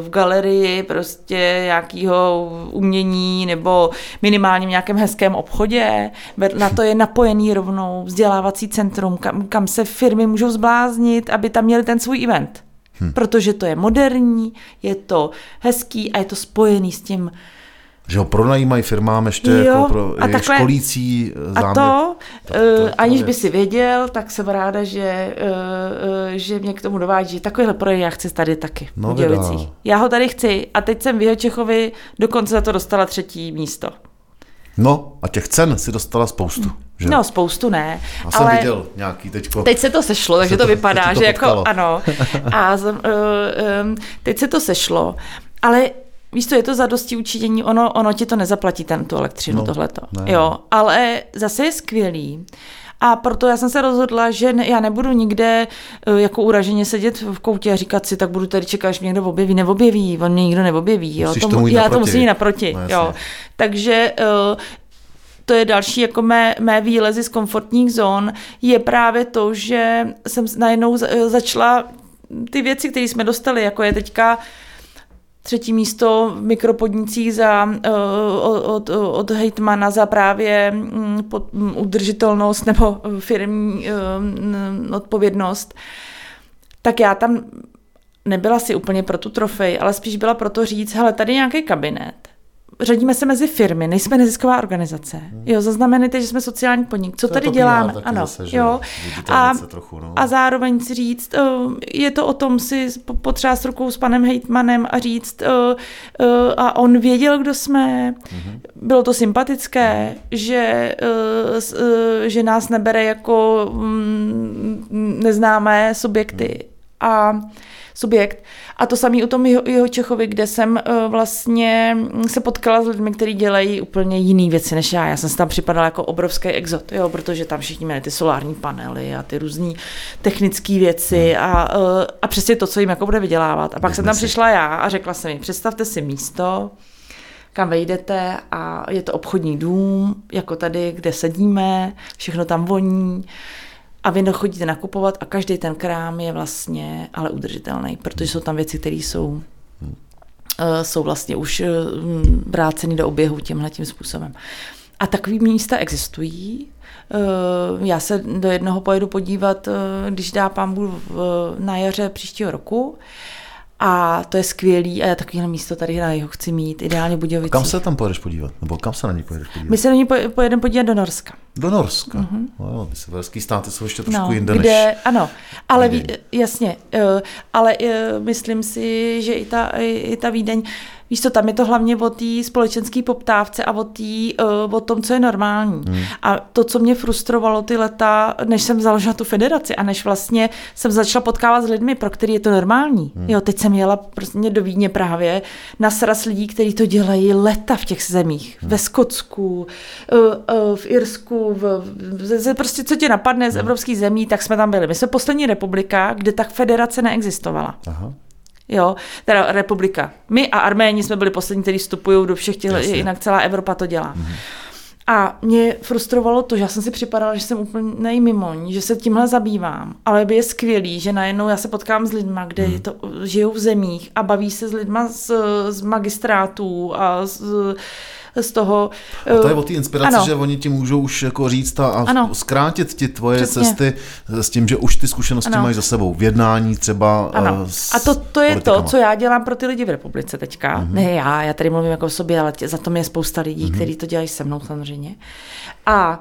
v galerii prostě nějakého umění nebo minimálně v nějakém hezkém obchodě, na to je napojený rovnou vzdělávací centrum, kam, kam se firmy můžou zbláznit, aby tam měli ten svůj event. Hm. Protože to je moderní, je to hezký a je to spojený s tím Že ho pronajímají firmám ještě Jo, jako pro a takhle- školící eh, záměr. A to, Tak to je uh, aniž věc. by si věděl, tak jsem ráda, že, uh, uh, že mě k tomu dovádí, že takovýhle projekt já chci tady taky. v No, Budějovicích. vydal. Já ho tady chci a teď jsem v Jihočechovi dokonce za to dostala třetí místo. No a těch cen si dostala spoustu. Že? No, spoustu ne. Já jsem ale viděl nějaký teďko. Teď se to sešlo, takže Se to, to- vypadá, to že jako potkalo. ano. A z- uh, um, teď se to sešlo, ale víš co, je to za dosti učinění, ono, ono ti to nezaplatí ten tu elektřinu, No, tohleto. ne. Jo, ale zase je skvělý. A proto já jsem se rozhodla, že ne, já nebudu nikde eh, jako uraženě sedět v koutě a říkat si, tak budu tady čekat, až mě někdo objeví. Neobjeví, on mě nikdo neobjeví. Jo. Musíš To mu- tomu jít já to musím jít naproti. No, jasně. jo. Takže eh, to je další jako mé, mé výlezy z komfortních zón, je právě to, že jsem najednou za- začala ty věci, které jsme dostali, jako je teďka třetí místo v mikropodnicích za, eh, od, od, od hejtmana za právě mm, pod, mm, udržitelnost nebo firmní eh, odpovědnost, tak já tam nebyla si úplně pro tu trofej, ale spíš byla pro to říct, hele, tady nějaký kabinet, řadíme se mezi firmy, nejsme nezisková organizace. Jo, zaznamenejte, že jsme sociální podnik. Co To tady to děláme? taky Ano, zase, že jo. se trochu, no. a zároveň si říct, eh, je to o tom si po- potřást rukou s panem hejtmanem a říct, eh, eh, a on věděl, kdo jsme, Mhm. bylo to sympatické, že, že nás nebere jako mm, neznámé subjekty. A subjekt. A to samé u tom jeho, jeho Čechovi, kde jsem uh, vlastně se potkala s lidmi, kteří dělají úplně jiné věci než já. Já jsem si tam připadala jako obrovský exot, jo, protože tam všichni měli ty solární panely a ty různé technické věci a, uh, a přesně to, co jim jako bude vydělávat. A pak jsem tam Biznesy. přišla já a řekla jsem jim, představte si místo, kam vejdete a je to obchodní dům, jako tady, kde sedíme, všechno tam voní a vy chodíte nakupovat a každý ten krám je vlastně ale udržitelný, protože jsou tam věci, které jsou eh, jsou vlastně už eh, vráceny do oběhu tímhle tím způsobem. A takový místa existují. Eh, Já se do jednoho pojedu podívat, když dá pán Bůh na jaře příštího roku. A to je skvělý a já takovéhle místo tady na jeho chci mít, ideálně Budějovicí. Kam se tam pojedeš podívat? Nebo kam se na ní pojedeš podívat? My se na poj- pojedeme podívat do Norska. Do Norska. Mm-hmm. No, ty severský státy jsou ještě trošku No, jinde kde, než... ano, ale ví, Vídeň. jasně, eh, ale eh, myslím si, že i ta, i, ta Vídeň, víš co, tam je to hlavně o té společenské poptávce a o, tý, eh, o tom, co je normální. Hmm. A to, co mě frustrovalo ty leta, než jsem založila tu federaci a než vlastně jsem začala potkávat s lidmi, pro který je to normální. Hmm. Jo, teď jsem jela prostě do Vídně právě na sraz lidí, kteří to dělají leta v těch zemích. Hmm. Ve Skotsku, v Irsku, v, v, ze- prostě co tě napadne z evropských zemí, tak jsme tam byli. My jsme poslední republika, kde tak federace neexistovala. Aha. Jo, teda republika. My a Arméni jsme byli poslední, kteří vstupují do všech těch, Jasně. jinak celá Evropa to dělá. Mm. A mě frustrovalo to, že já jsem si připadala, že jsem úplně nejmimoň, že se tímhle zabývám. Ale by je skvělý, že najednou já se potkám s lidma, kde Mhm. mm. to, žijou v zemích a baví se s lidma z, z magistrátů a z, z toho... A to je eh, o té inspiraci, ano. že oni ti můžou už jako říct a, a Ano. zkrátit ti tvoje Přesně. cesty s tím, že už ty zkušenosti Ano. mají za sebou v jednání třeba Ano. eh, s A to, to je politikama. to, co já dělám pro ty lidi v republice teďka. Mm-hmm. Ne já, já tady mluvím jako o sobě, ale tě, za to mě je spousta lidí, mm-hmm. kteří to dělají se mnou samozřejmě. A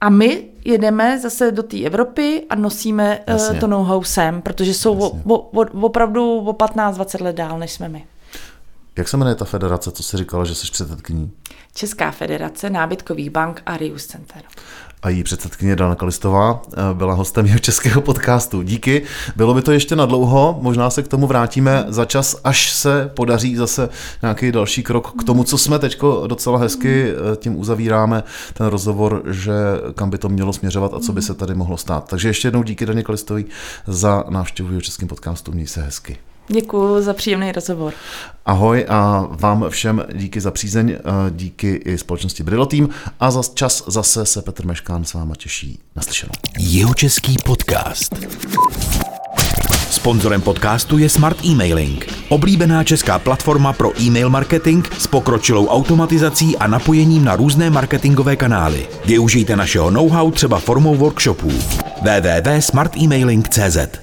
A my jedeme zase do té Evropy a nosíme uh, Jasně. to know-how sem, protože jsou o, o, opravdu o 15-20 let dál, než jsme my. Jak se jmenuje ta federace, co jsi říkala, že jsi předsedkyní? Česká federace nábytkových bank a Rius Center. A její předsedkyně Dana Kalistová eh, byla hostem jeho českého podcastu. Díky. Bylo by to ještě na dlouho, možná se k tomu vrátíme za čas, až se podaří zase nějaký další krok k tomu, co jsme teď docela hezky eh, tím uzavíráme ten rozhovor, že kam by to mělo směřovat a co by se tady mohlo stát. Takže ještě jednou díky Daně Kalistový za návštěvu jeho českým podcastu. Měj se hezky. Děkuji za příjemný rozhovor. Ahoj a vám všem díky za přízeň, díky i společnosti Brillo Team a za čas zase se Petr Meškán s váma těší naslyšenou. Jihočeský podcast. Sponzorem podcastu je Smart Emailing, oblíbená česká platforma pro e-mail marketing s pokročilou automatizací a napojením na různé marketingové kanály. Využijte našeho know-how třeba formou workshopů. www.smartemailing.cz